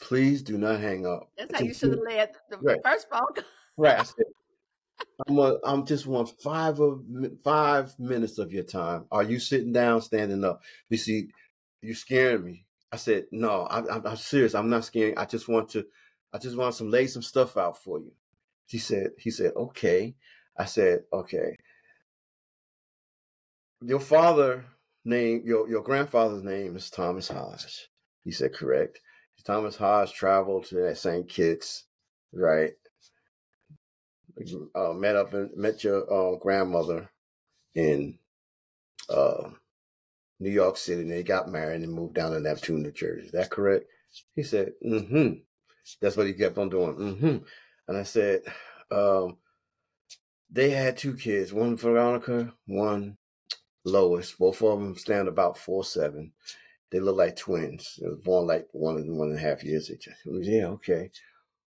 Please do not hang up. That's how you should have led the right. first phone call. right. I said, I'm a, I'm just want five of five minutes of your time. Are you sitting down, standing up? You see, you're scaring me. I said, no, I'm, I'm, I'm serious. I'm not scared. I just want to I just want some lay some stuff out for you. She said, he said, okay. I said, okay. Your father name, your, your grandfather's name is Thomas Hodge. He said, correct. Thomas Hodge traveled to that St. Kitts, right? uh, met up and met your uh, grandmother in uh, New York City, and they got married and moved down to Neptune, New Jersey. Is that correct? He said, "Mm-hmm." That's what he kept on doing. Mm-hmm. And I said, um, they had two kids, one Veronica, one Lois. Both of them stand about four seven. They look like twins. They was born like one and one and a half years each. Yeah, okay.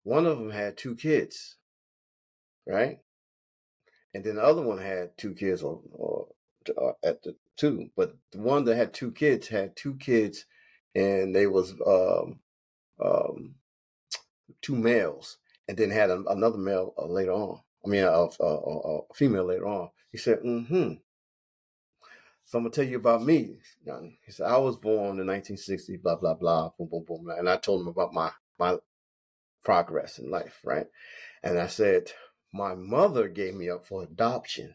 One of them had two kids, right? And then the other one had two kids, or, or, or at the two. But the one that had two kids had two kids, and they was um, um, two males, and then had a, another male uh, later on. I mean, a, a, a, female later on. He said, mm-hmm. So I'm gonna tell you about me. He said, "I was born in 1960." Blah blah blah. Boom boom boom. And I told him about my my progress in life, right? And I said, my mother gave me up for adoption.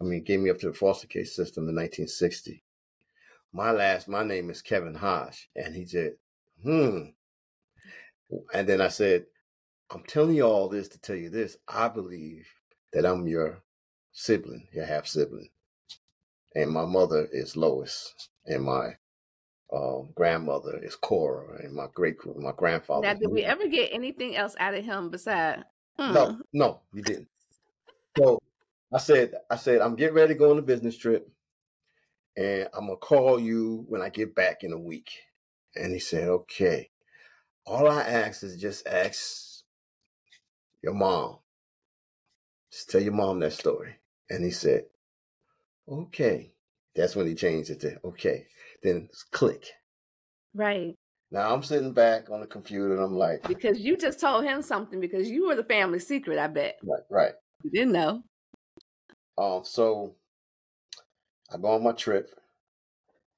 I mean, gave me up to the foster care system in 1960. My last, my name is Kevin Hodge. And he said, hmm. And then I said, I'm telling you all this to tell you this. I believe that I'm your sibling, your half sibling. And my mother is Lois, and my um, grandmother is Cora, and my great my grandfather. Now, did we ever get anything else out of him besides? Hmm. No, no, we didn't. So I said, I said, I'm getting ready to go on a business trip, and I'm gonna call you when I get back in a week. And he said, okay. All I ask is just ask your mom. Just tell your mom that story. And he said, okay. That's when he changed it to okay. Then click. Right. Now I'm sitting back on the computer and I'm like Because you just told him something because you were the family secret, I bet. Right, right. You didn't know. Um, so I go on my trip.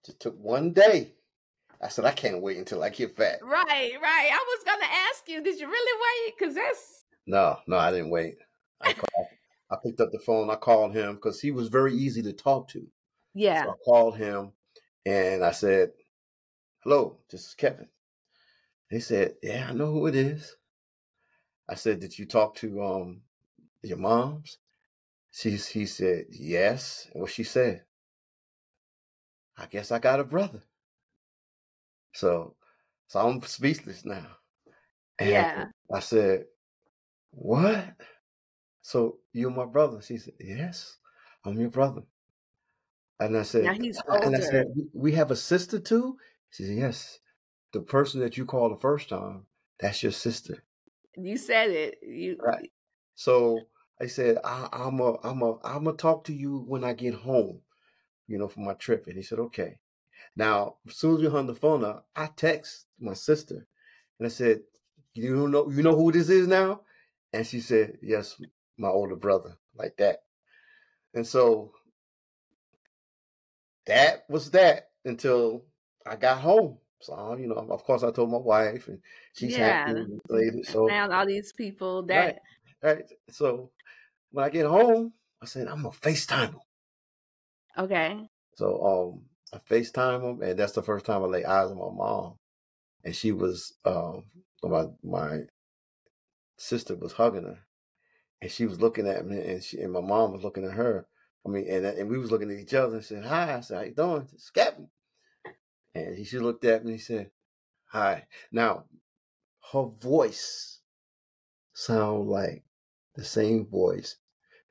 Just took one day. I said, I can't wait until I get back. Right, right. I was gonna ask you, did you really wait? Because that's no, no, I didn't wait. I called, I picked up the phone. I called him because he was very easy to talk to. Yeah. So I called him and I said, Hello, this is Kevin. He said, Yeah, I know who it is. I said, Did you talk to um your mom's? She he said, Yes. And what she said, I guess I got a brother. So so I'm speechless now. And yeah. I said, What? So you're my brother? She said, Yes, I'm your brother. And I said, now he's older. and I said, we have a sister too. She said, yes. The person that you called the first time, that's your sister. You said it. You right. So I said, I, I'm a, I'm a, I'm gonna talk to you when I get home, you know, for my trip. And he said, okay. Now, as soon as we hung the phone up, I text my sister, and I said, you know, you know who this is now? And she said, yes, my older brother, like that. And so that was that until I got home. So you know, of course, I told my wife, and she's yeah. happy. So found all these people that right, right. So when I get home, I said I'm gonna FaceTime. Okay. So um, I FaceTime them, and that's the first time I lay eyes on my mom, and she was um, my my sister was hugging her, and she was looking at me, and she and my mom was looking at her, I mean, and and we was looking at each other and said, "Hi." I said, "How you doing?" Captain. And he looked at me and said, "Hi." Now, her voice sound like the same voice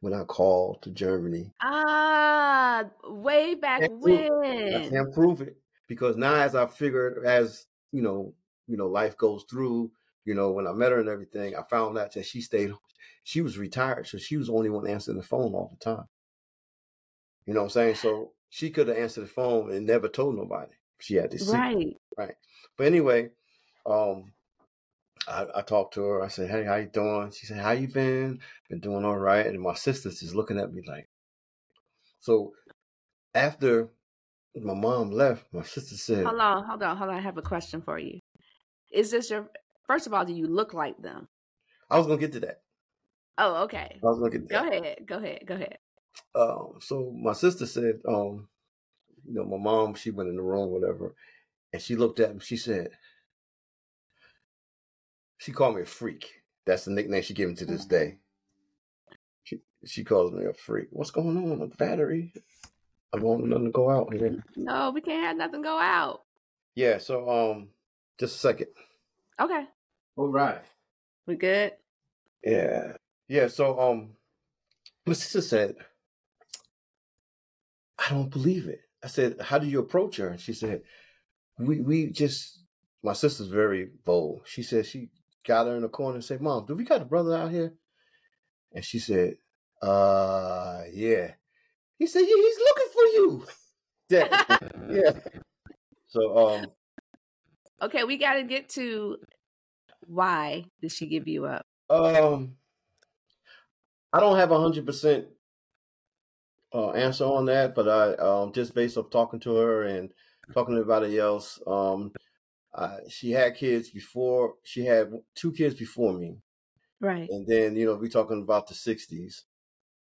when I called to Germany. Ah, way back can't when. I can't prove it because now, as I figured, as you know, you know, life goes through. You know, when I met her and everything, I found out that she stayed. She was retired, so she was the only one answering the phone all the time. You know what I'm saying? So she could have answered the phone and never told nobody. She had this right, secret. right. But anyway, um, I, I, talked to her. I said, "Hey, how you doing?" She said, "How you been? Been doing all right." And my sister's just looking at me like. So, after my mom left, my sister said, "Hold on, hold on, hold on. I have a question for you. Is this your first of all? Do you look like them?" I was gonna get to that. Oh, okay. I was gonna get. Go ahead. Go ahead. Go ahead. Um, so my sister said, um, you know, my mom, she went in the room, whatever, and she looked at me. She said, she called me a freak. That's the nickname she gave me to this day. she she calls me a freak. What's going on? A battery? I don't want nothing to go out here. No, we can't have nothing go out. Yeah. So um, just a second. Okay. All right. We good? Yeah. Yeah. So um, my sister said, I don't believe it. I said, How do you approach her? And she said, We we just my sister's very bold. She said she got her in the corner and said, Mom, do we got a brother out here? And she said, Uh yeah. He said, Yeah, he's looking for you. yeah. yeah. So um Okay, we gotta get to why did she give you up? um I don't have a hundred percent uh, answer on that, but I um, just based off talking to her and talking to everybody else, um, uh, she had kids before. She had two kids before me, Right. and then you know we're talking about the '60s,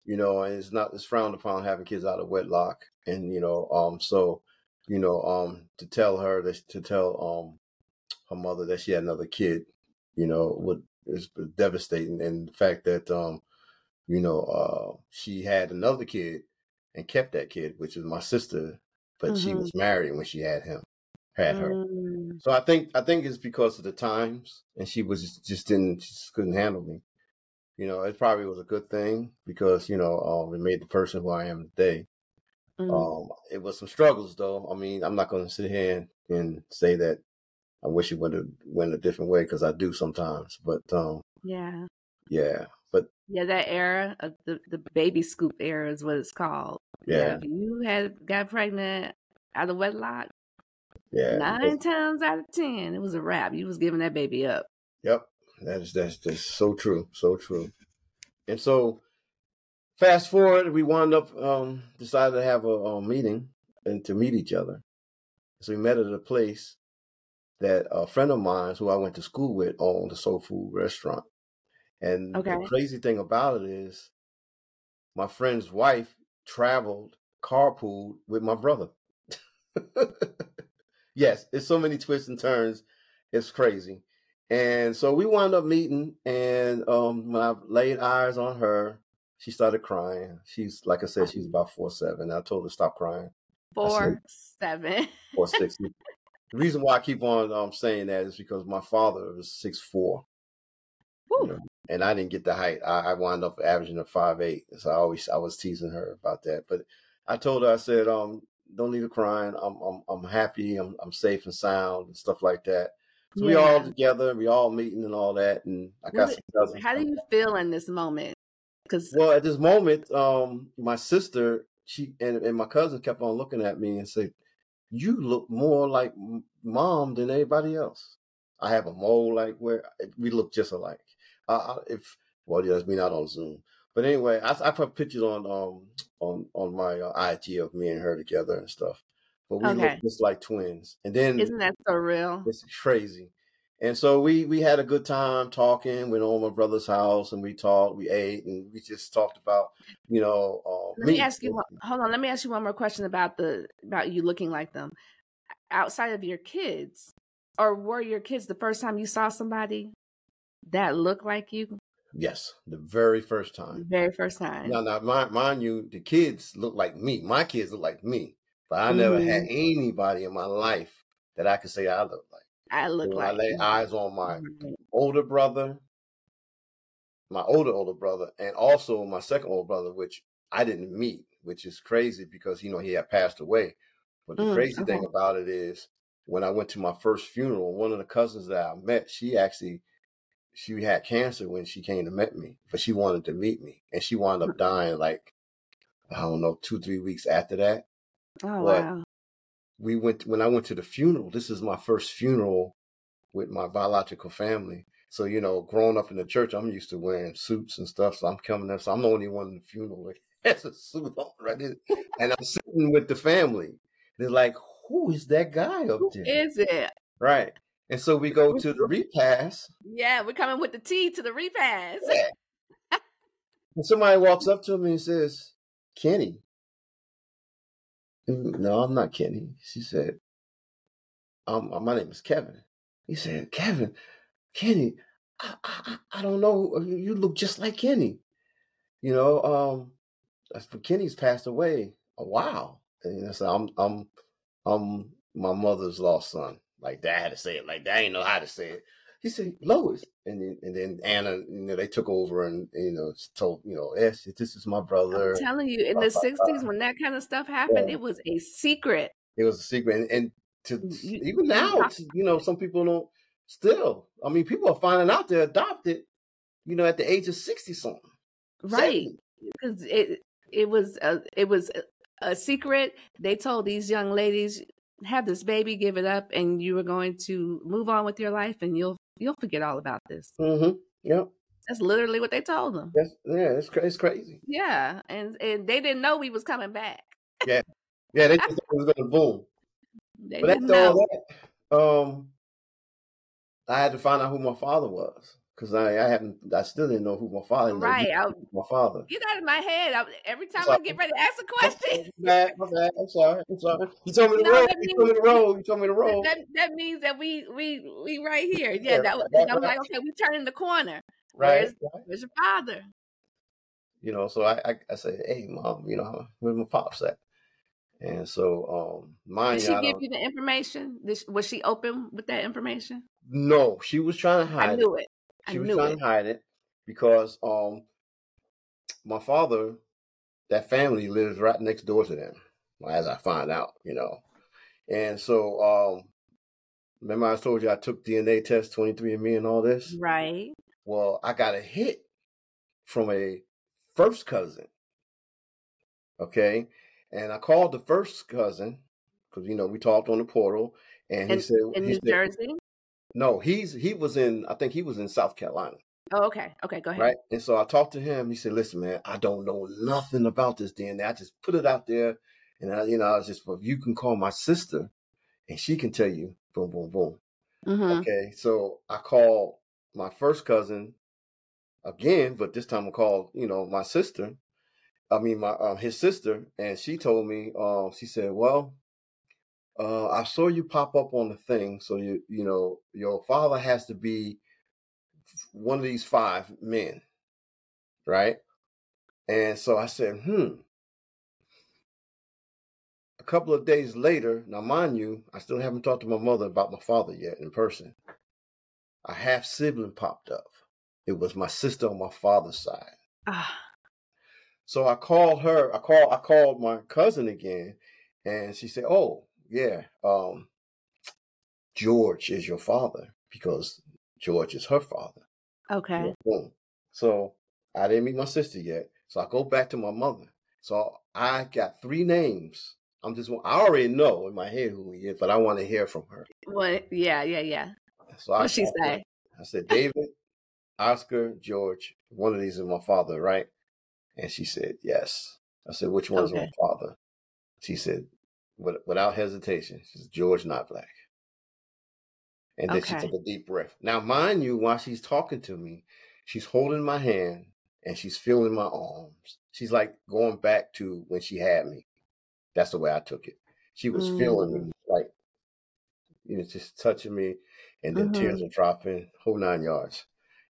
you know, and it's not it's frowned upon having kids out of wedlock, and you know, um, so you know, um, to tell her that to tell um her mother that she had another kid, you know, would is devastating, and the fact that um you know, uh, she had another kid and kept that kid, which is my sister, but she Mhm. was married when she had him, had her. Mm, So I think I think it's because of the times, and she was just, just didn't she just couldn't handle me. You know, it probably was a good thing because you know um, it made the person who I am today. mm. Um, it was some struggles though. I mean, I'm not going to sit here and, and say that I wish it would have went a different way because I do sometimes. But um, yeah. yeah, but Yeah, that era of the, the baby scoop era is what it's called. yeah, If you had got pregnant out of wedlock, yeah. nine times out of ten, it was a wrap. You was giving that baby up. Yep, that is that's that's so true, so true. And so, fast forward, we wound up um, decided to have a, a meeting and to meet each other. So we met at a place that a friend of mine, who I went to school with, owned a soul food restaurant. And Okay. the crazy thing about it is, my friend's wife traveled carpooled with my brother. yes, it's so many twists and turns. It's crazy. And so we wound up meeting, and um, when I laid eyes on her, she started crying. She's like I said, she's about four seven. I told her stop crying. Four, seven. Four six. the reason why I keep on um, saying that is because my father was six four, know, and I didn't get the height. I, I wound up averaging a five eight. So I always I was teasing her about that. But I told her I said, um, don't need to crying. I'm I'm I'm happy. I'm I'm safe and sound and stuff like that. So we all together, we all meeting and all that, and I got What- some cousins. How do you feel in this moment? Because Well, at this moment, um, my sister, she and, and my cousin kept on looking at me and said, "You look more like mom than anybody else." I have a mole like where we look just alike. I, if well, yes, we not on Zoom, but anyway, I, I put pictures on um on on my uh, IG of me and her together and stuff. But we Okay. look just like twins. And then isn't that so real? it's crazy. And so we we had a good time talking. Went on my brother's house and we talked, we ate, and we just talked about you know. Uh, Let me meat. ask you. Hold on. Let me ask you one more question about the about you looking like them. Outside of your kids, or were your kids the first time you saw somebody that looked like you? Yes, the very first The time. very first time. Now, now, mind, mind you, the kids look like me. My kids look like me, but I never had Mm-hmm. anybody in my life that I could say I look like. I look when I like lay you. eyes on my Right. older brother, my older older brother, and also my second older brother, which I didn't meet, which is crazy because you know he had passed away. But the Mm, crazy thing about it is when I went to my first funeral, one of the cousins that I met, she actually she had cancer when she came to meet me, but she wanted to meet me, and she wound Mm. up dying like I don't know two three weeks after that. Oh But wow. we went when I went to the funeral. This is my first funeral with my biological family. So you know, growing up in the church, I'm used to wearing suits and stuff. So I'm coming up. So I'm the only one in the funeral that has a suit on, right? And I'm sitting with the family. They're like, "Who is that guy up Who there?" is it? Right. And so we go to the repast. Yeah, we're coming with the tea to the repast. Yeah. And somebody walks up to me and says, "Kenny." "Mm, No, I'm not Kenny. She said, um, my name is Kevin. He said, Kevin, Kenny, I, I, I I don't know. You you look just like Kenny. you know, um, Kenny's passed away a while. And know, so I'm I'm I'm my mother's lost son. Like that, I had to say it like that. I didn't know how to say it. He said Lois, and then and then Anna, you know, they took over and you know told you know, yes, this is my brother. I'm telling you, in the '60s when that kind of stuff happened, yeah. it was a secret. It was a secret, and, and to you, even now, you know, some people don't. Still, I mean, people are finding out they're adopted. You know, at the age of sixty something. Right, because it it was a, it was a secret. They told these young ladies, have this baby, give it up, and you are going to move on with your life, and you'll you'll forget all about this. Mm-hmm. Yep. That's literally what they told them. That's, yeah, it's it's crazy. Yeah, and and they didn't know we was coming back. yeah, yeah, they just thought it was gonna boom. They but didn't know. That, um, I had to find out who my father was because I, I haven't, I still didn't know who my father. was. Right, I, my father. Get out of my head. I, every time I get ready to ask a question. My bad, my bad. I'm sorry. I'm sorry. You told me the no, road. You told me the road. You told me the road. That, that means that we we we right here. Yeah, yeah that was. Right, I'm right. like, okay, we turning the corner. Right. Where's, right. where's your father? You know, so I I, I say, hey, mom, you know, where's my pops at? And so, um, mind Did she give you the information? was she open with that information? No, she was trying to hide. I knew it. I she was trying it. to hide it because um my father, that family lives right next door to them, as I find out, you know. And so um remember I told you I took DNA test 23andMe and all this? Right. Well, I got a hit from a first cousin. Okay. And I called the first cousin because you know we talked on the portal, and he said in he New said, Jersey. No, he's he was in. I think he was in South Carolina. Oh, okay. Okay, go ahead. Right. And so I talked to him. He said, "Listen, man, I don't know nothing about this DNA. I just put it out there, and I, you know, I was just, well, you can call my sister, and she can tell you." Boom, boom, boom. Mm-hmm. Okay. So I called my first cousin again, but this time I called, you know, my sister. I mean, my um, his sister, and she told me. Uh, she said, "Well, uh, I saw you pop up on the thing. So you you know your father has to be one of these five men, right? And so I said, hmm. A couple of days later, now mind you, I still haven't talked to my mother about my father yet in person. A half sibling popped up. It was my sister on my father's side. Ah. So I called her. I called. I called my cousin again, and she said, "Oh, yeah, um, George is your father because George is her father. Okay. Boom. So I didn't meet my sister yet. So I go back to my mother. So I got three names. I'm just I already know in my head who he is, but I want to hear from her. What? yeah, yeah, yeah. So what she say? I said, David, Oscar, George, one of these is my father, right? And she said, Yes. I said, Which one's okay. my father? She said, without hesitation. she's George, not black. And then okay. she took a deep breath. Now, mind you, while she's talking to me, she's holding my hand and she's feeling my arms. She's like going back to when she had me. That's the way I took it. She was mm. feeling me, mm. like, you know, just touching me, and then mm-hmm. tears are dropping, whole nine yards.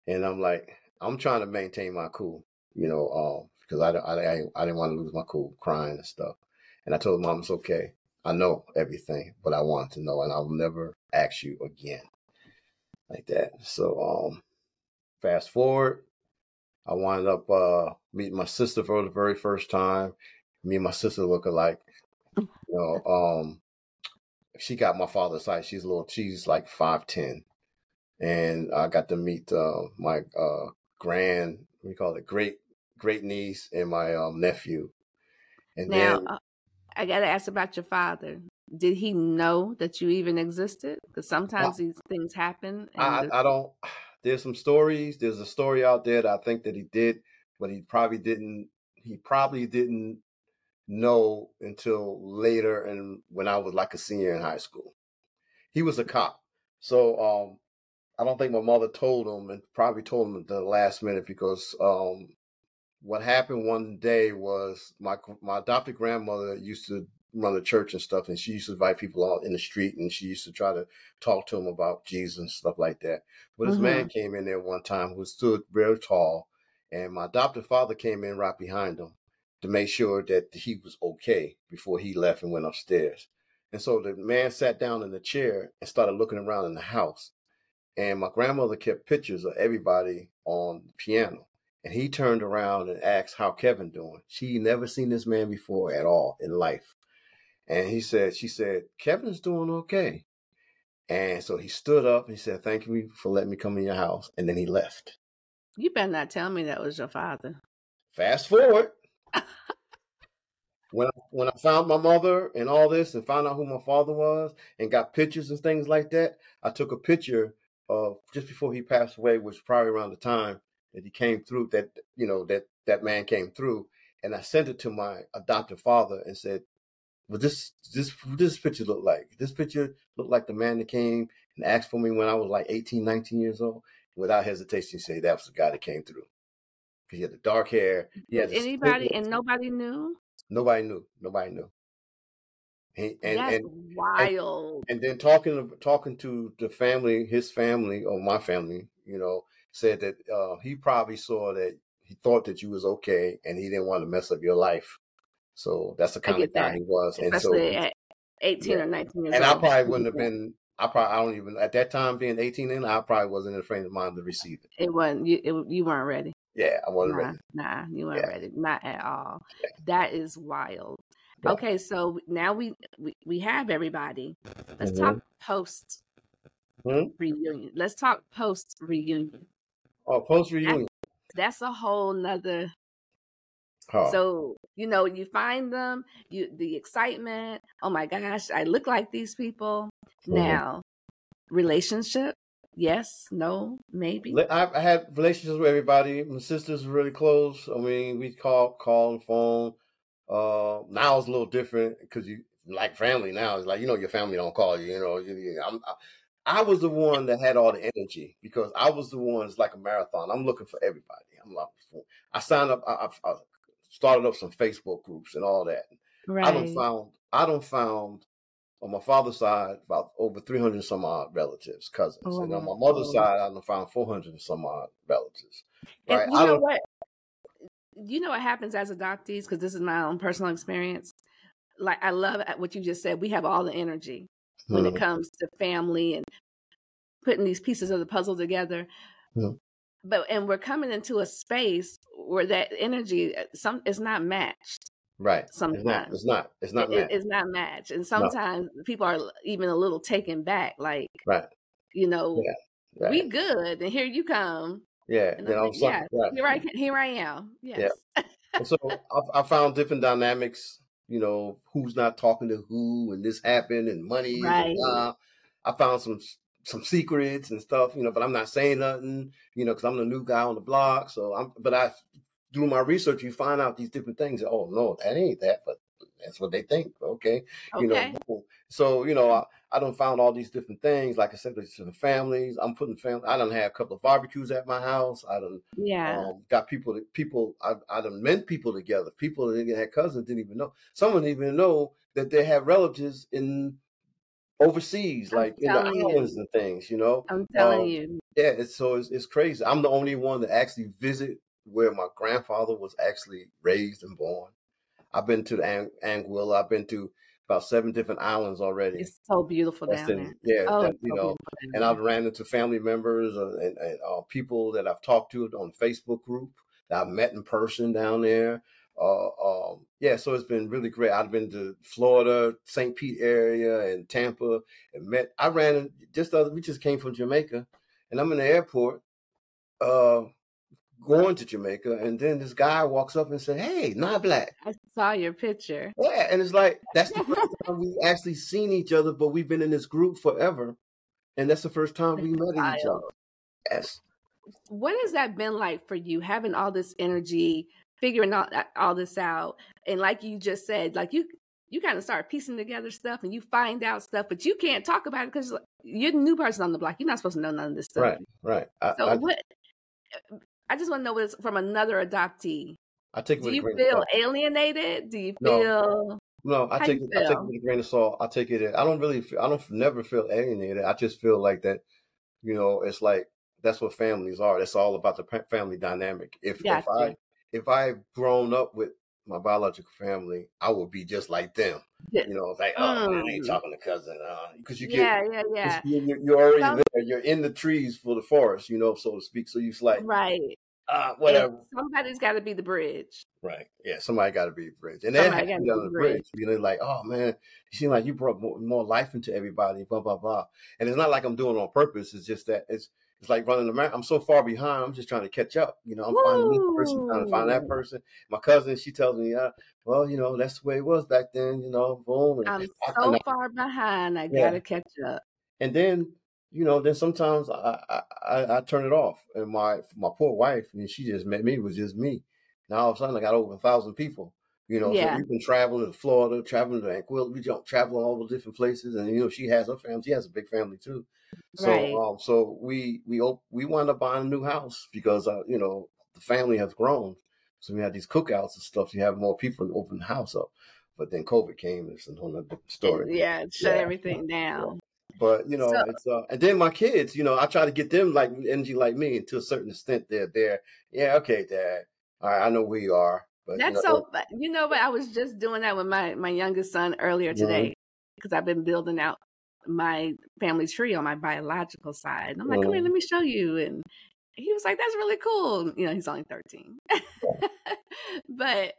And I'm like, I'm trying to maintain my cool, you know, um, because I, I, I didn't want to lose my cool crying and stuff. And I told mom it's okay. I know everything, but I want to know, and I'll never ask you again like that. So, um, fast forward, I wound up uh, meeting my sister for the very first time. Me and my sister look alike. You know, um, she got my father's side. She's a little. She's like five ten, and I got to meet uh, my uh, grand. We call it great great niece and my um, nephew. And now, then, uh, I got to ask about your father. Did he know that you even existed? Because sometimes these things happen. I, I don't. There's some stories. There's a story out there that I think that he did, but he probably didn't. He probably didn't know until later, and when I was like a senior in high school. He was a cop, so um, I don't think my mother told him, and probably told him at the last minute because um, what happened one day was my my adopted grandmother used to run the church and stuff, and she used to invite people out in the street, and she used to try to talk to them about Jesus and stuff like that. But this mm-hmm. man came in there one time who stood very tall, and my adopted father came in right behind him to make sure that he was okay before he left and went upstairs. And so the man sat down in the chair and started looking around in the house. And my grandmother kept pictures of everybody on the piano. And he turned around and asked how Kevin doing. She never seen this man before at all in life. And he said, she said, Kevin's doing okay. And so he stood up. and He said, thank you for letting me come in your house. And then he left. You better not tell me that was your father. Fast forward. when I, when I found my mother and all this and found out who my father was and got pictures and things like that, I took a picture of just before he passed away, which probably around the time that he came through that you know that that man came through, and I sent it to my adoptive father and said, "Well, this this this picture look like? This picture looked like the man that came and asked for me when I was like 18, 19 years old." Without hesitation, say that was the guy that came through. Because he had the dark hair. He had anybody and nobody knew. Nobody knew. Nobody knew. He, and, That's and, wild. And, and, then talking talking to the family, his family or my family, you know, said that uh, he probably saw that he thought that you was okay, and he didn't want to mess up your life. So that's the kind of guy he was. Especially and so, at eighteen yeah. or nineteen years old. and old. I probably wouldn't have been. I probably I don't even at that time being eighteen, and I probably wasn't in the frame of mind to receive it. It wasn't you. It, you weren't ready. Yeah, I wasn't nah, ready. Nah, you weren't yeah. ready. Not at all. Yeah. That is wild. Okay, so now we, we we have everybody. Let's mm-hmm. talk post mm-hmm. reunion. Let's talk post reunion. Oh, post reunion. That's, that's, a whole nother. Oh. So you know, you find them, you the excitement. Oh my gosh, I look like these people mm-hmm. now. Relationship, yes, no, maybe. I, I had relationships with everybody. My sisters were really close. I mean, we call call on the phone. Uh, now it's a little different because you like family now. It's like you know your family don't call you. You know, you, I'm, I, I was the one that had all the energy because I was the one. It's like a marathon. I'm looking for everybody. I'm like, I signed up. I, I started up some Facebook groups and all that. Right. I don't found. I don't found on my father's side about over 300 some odd relatives, cousins, oh, and on my mother's side I don't found 400 some odd relatives. Right? And you I know what? you know what happens as adoptees because this is my own personal experience like i love uh, what you just said we have all the energy when it comes to family and putting these pieces of the puzzle together but and we're coming into a space where that energy uh, some is not matched right sometimes it's not it's not it's not, it, it's not matched and sometimes no. people are even a little taken back like right you know yeah, right. we good and here you come yeah, you know, like, yeah. Right. Here I here I am. Yes. Yeah. so I, I, found different dynamics. You know, who's not talking to who, and this happened, and money. Right. And, uh, I found some some secrets and stuff. You know, but I'm not saying nothing. You know, because I'm the new guy on the block. So I'm. But I through my research, you find out these different things. Oh no, that ain't that, but that's what they think. Okay, okay. you know. So you know, I, I don't found all these different things. Like I said, to the families. I'm putting family. I don't have a couple of barbecues at my house. I don't. Yeah. Um, got people. That, people. I I done met people together. People that had cousins didn't even know. Someone didn't even know that they have relatives in overseas, I'm like in the islands you. and things. You know. I'm telling um, you. Yeah. It's so it's, it's crazy. I'm the only one that actually visit where my grandfather was actually raised and born. I've been to the Ang- Anguilla. I've been to about seven different islands already. It's so beautiful down there. Yeah, oh, that, you so know, and I've ran into family members uh, and, and uh, people that I've talked to on Facebook group that I've met in person down there. Uh, um, yeah, so it's been really great. I've been to Florida, St. Pete area, and Tampa, and met. I ran just other. We just came from Jamaica, and I'm in the airport. Uh, going to Jamaica, and then this guy walks up and said, "Hey, not black." I saw your picture. Yeah, and it's like that's the first time we actually seen each other, but we've been in this group forever, and that's the first time we met each other. Yes. What has that been like for you, having all this energy, figuring all uh, all this out, and like you just said, like you you kind of start piecing together stuff, and you find out stuff, but you can't talk about it because you're the new person on the block. You're not supposed to know none of this stuff. Right. Right. I, so I, what I just want to know what's from another adoptee. I take. Do you feel alienated? Do you feel? No, I take it. I take it with a grain of salt. I take it. I don't really. Feel, I don't never feel alienated. I just feel like that. You know, it's like that's what families are. That's all about the family dynamic. If if I if I've grown up with my biological family, I would be just like them. You know, like, oh man, I ain't Mm. talking to cousin, because you get Yeah, yeah, yeah. you, you- you're already Some- there. You're in the trees for the forest, you know, so to speak. So you just like, Right. And whatever. somebody's got to be the bridge. Right. Yeah. Somebody got to be the bridge, and they Somebody have to gotta be be on the bridge. bridge. You know, like, oh man, you seem like you brought more, more life into everybody. Blah blah blah. And it's not like I'm doing it on purpose. It's just that it's it's like running a marathon. I'm so far behind. I'm just trying to catch up. You know, I'm finding this person, trying to find that person. My cousin, she tells me, uh, well, you know, that's the way it was back then. You know, boom. And, I'm I- so and, far behind. I Yeah. gotta catch up. and then you know, then sometimes I, I I I turn it off. And my my poor wife, and she just met me it was just me. Now all of a sudden I got over a thousand people. You know, Yeah. so we've been traveling to Florida, traveling to Anquil, we jump travel all the different places, and you know she has her family. She has a big family too. So Right. um, so we we op- we wound up buying a new house because uh, you know the family has grown. So we had these cookouts and stuff. You have more people to open the house up. But then COVID came. It's a whole other story. Yeah, shut Yeah. everything down. But you know, So- it's uh, and then my kids, you know, I try to get them like energy like me, and to a certain extent, they're there. Yeah, okay, Dad. All right, I know where you are, but you That's know, so. but You know what? I was just doing that with my my youngest son earlier Mhm. today because I've been building out my family tree on my biological side. And I'm like, come here, Mhm. let me show you. And he was like, that's really cool. You know, he's only 13. but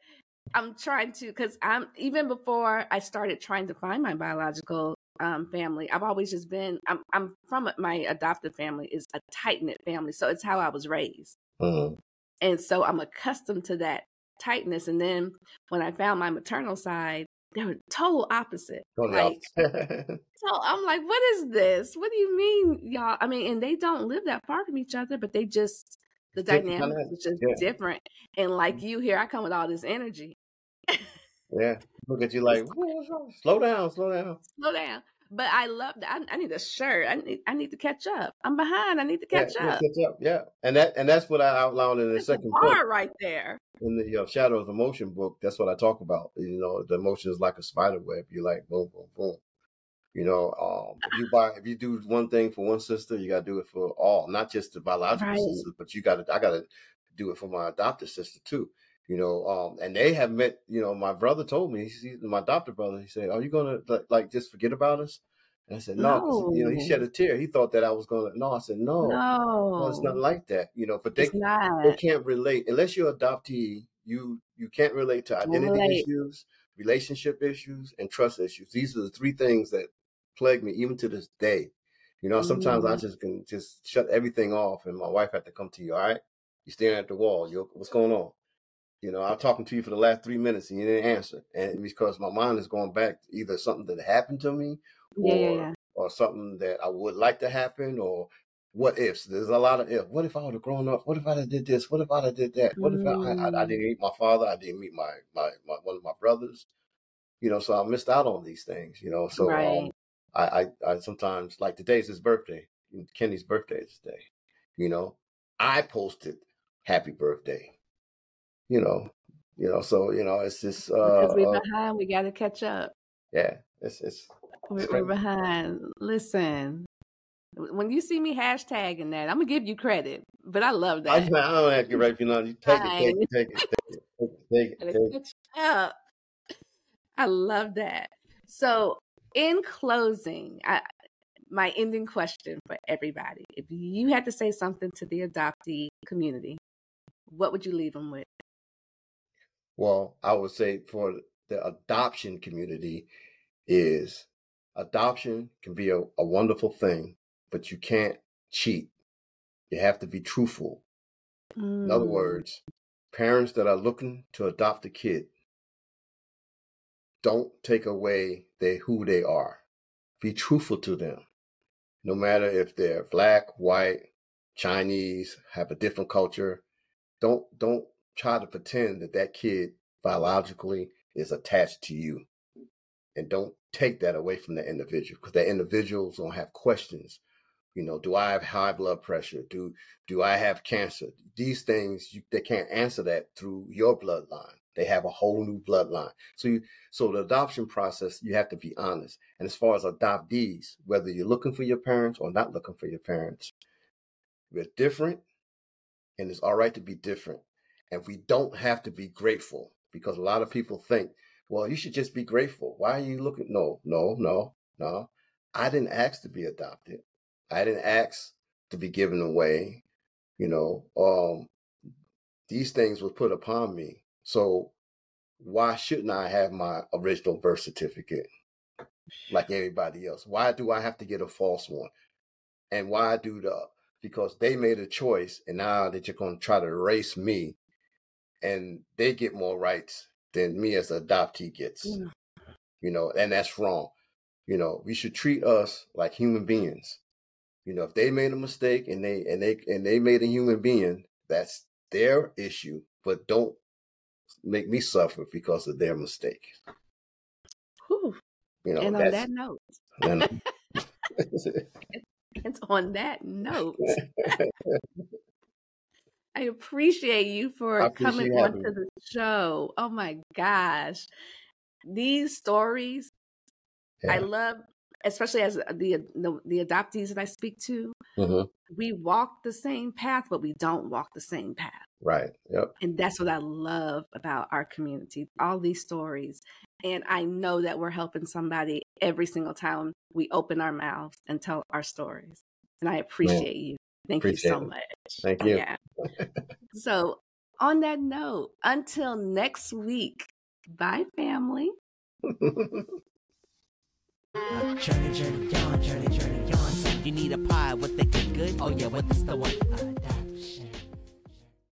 I'm trying to, because I'm even before I started trying to find my biological um, family, I've always just been, I'm, I'm from my adopted family is a tight knit family. So it's how I was raised. Mhm. And so I'm accustomed to that tightness. And then when I found my maternal side, they were total opposite. Oh, the Like, so I'm like, what is this? What do you mean, y'all? I mean, and they don't live that far from each other, but they just the dynamic is just yeah. different. And like mm-hmm. you here, I come with all this energy. yeah, look at you like, "Whoa, what's wrong? slow down, slow down. Slow down. But I love that. I, I need a shirt. I need I need to catch up. I'm behind. I need to catch yeah, up. catch up. Yeah, and that and that's what I outlined in the That's second part right there. in the uh, Shadow of Emotion book, that's what I talk about. You know, the emotion is like a spider web. You're like boom, boom, boom. You know, um, if you buy, if you do one thing for one sister, you got to do it for all, not just the biological Right. sisters, but you got to, I got to do it for my adopted sister too. You know, um, and they have met. You know, my brother told me, he, my adopted brother, he said, "Are you gonna like, like just forget about us?" And I said, "No." You know, he No. shed a tear. He thought that I was gonna. No, I said, "No, no, it's not like that." You know, but they they can't relate unless you're adoptee. You you can't relate to identity relate. issues, relationship issues, and trust issues. These are the three things that plague me even to this day. You know, sometimes I Mhm. just can just shut everything off, and my wife had to come to you. All right, you're staring at the wall. You what's going on? You know, I'm talking to you for the last three minutes, and you didn't answer, and because my mind is going back to either something that happened to me, yeah, or yeah. or something that I would like to happen, or what ifs. There's a lot of if. What if I would have grown up? What if I'd did this? What if I'd did that? What if I, I, I Mm. didn't meet my father? I didn't meet my, my my one of my brothers. You know, so I missed out on these things. You know, so um, I, I I sometimes like today's his birthday. Kenny's birthday is today. You know, I posted happy birthday. You know, you know, so you know, it's just uh, Because we're uh behind, we got to catch up. yeah, it's it's We're, we're behind. Listen, when you see me hashtagging that, I'm gonna give you credit, but I love I, that. I don't have to right, you know. You take it, take it, take it, take it, take it, take it, take it. catch up. I love that. So, in closing, I, my ending question for everybody: If you had to say something to the adoptee community, what would you leave them with? Well, I would say for the adoption community is adoption can be a, a wonderful thing, but you can't cheat. You have to be truthful. In other Mm, words, parents that are looking to adopt a kid, don't take away they who they are. Be truthful to them. No matter if they're black, white, Chinese, have a different culture, don't don't try to pretend that that kid biologically is attached to you and don't take that away from the individual because the individual's gonna have questions. You know do i have high blood pressure? Do do i have cancer? These things you, they can't answer that through your bloodline. They have a whole new bloodline. So you so the adoption process you have to be honest. And as far as adoptees whether you're looking for your parents or not looking for your parents We're different, and it's all right to be different. And we don't have to be grateful because a lot of people think, well, you should just be grateful. Why are you looking? No, no, no, no. I didn't ask to be adopted. I didn't ask to be given away. You know, um, these things were put upon me. So why shouldn't I have my original birth certificate like everybody else? Why do I have to get a false one? And why do the because they made a choice and now that you're gonna try to erase me and they get more rights than me as an adoptee gets. You know, and that's wrong. You know, we should treat us like human beings. You know, if they made a mistake and they and they and they made a human being, that's their issue. But don't make me suffer because of their mistake. Whew. You know, and on that note, and, it's on that note. I appreciate you for appreciate coming on to the show. Oh my gosh. These stories, yeah. I love especially as the, the, the adoptees that I speak to, mm-hmm. we walk the same path, but we don't walk the same path. Right. Yep. And that's what I love about our community. All these stories, and I know that we're helping somebody every single time we open our mouths and tell our stories. And I appreciate Man. you. Thank appreciate you so it. much. Thank you. Yeah. so, on that note, until next week, bye, family. Journey, journey, on, journey, journey, on. You need a pie, what they get good? Oh yeah, what is the one? Uh,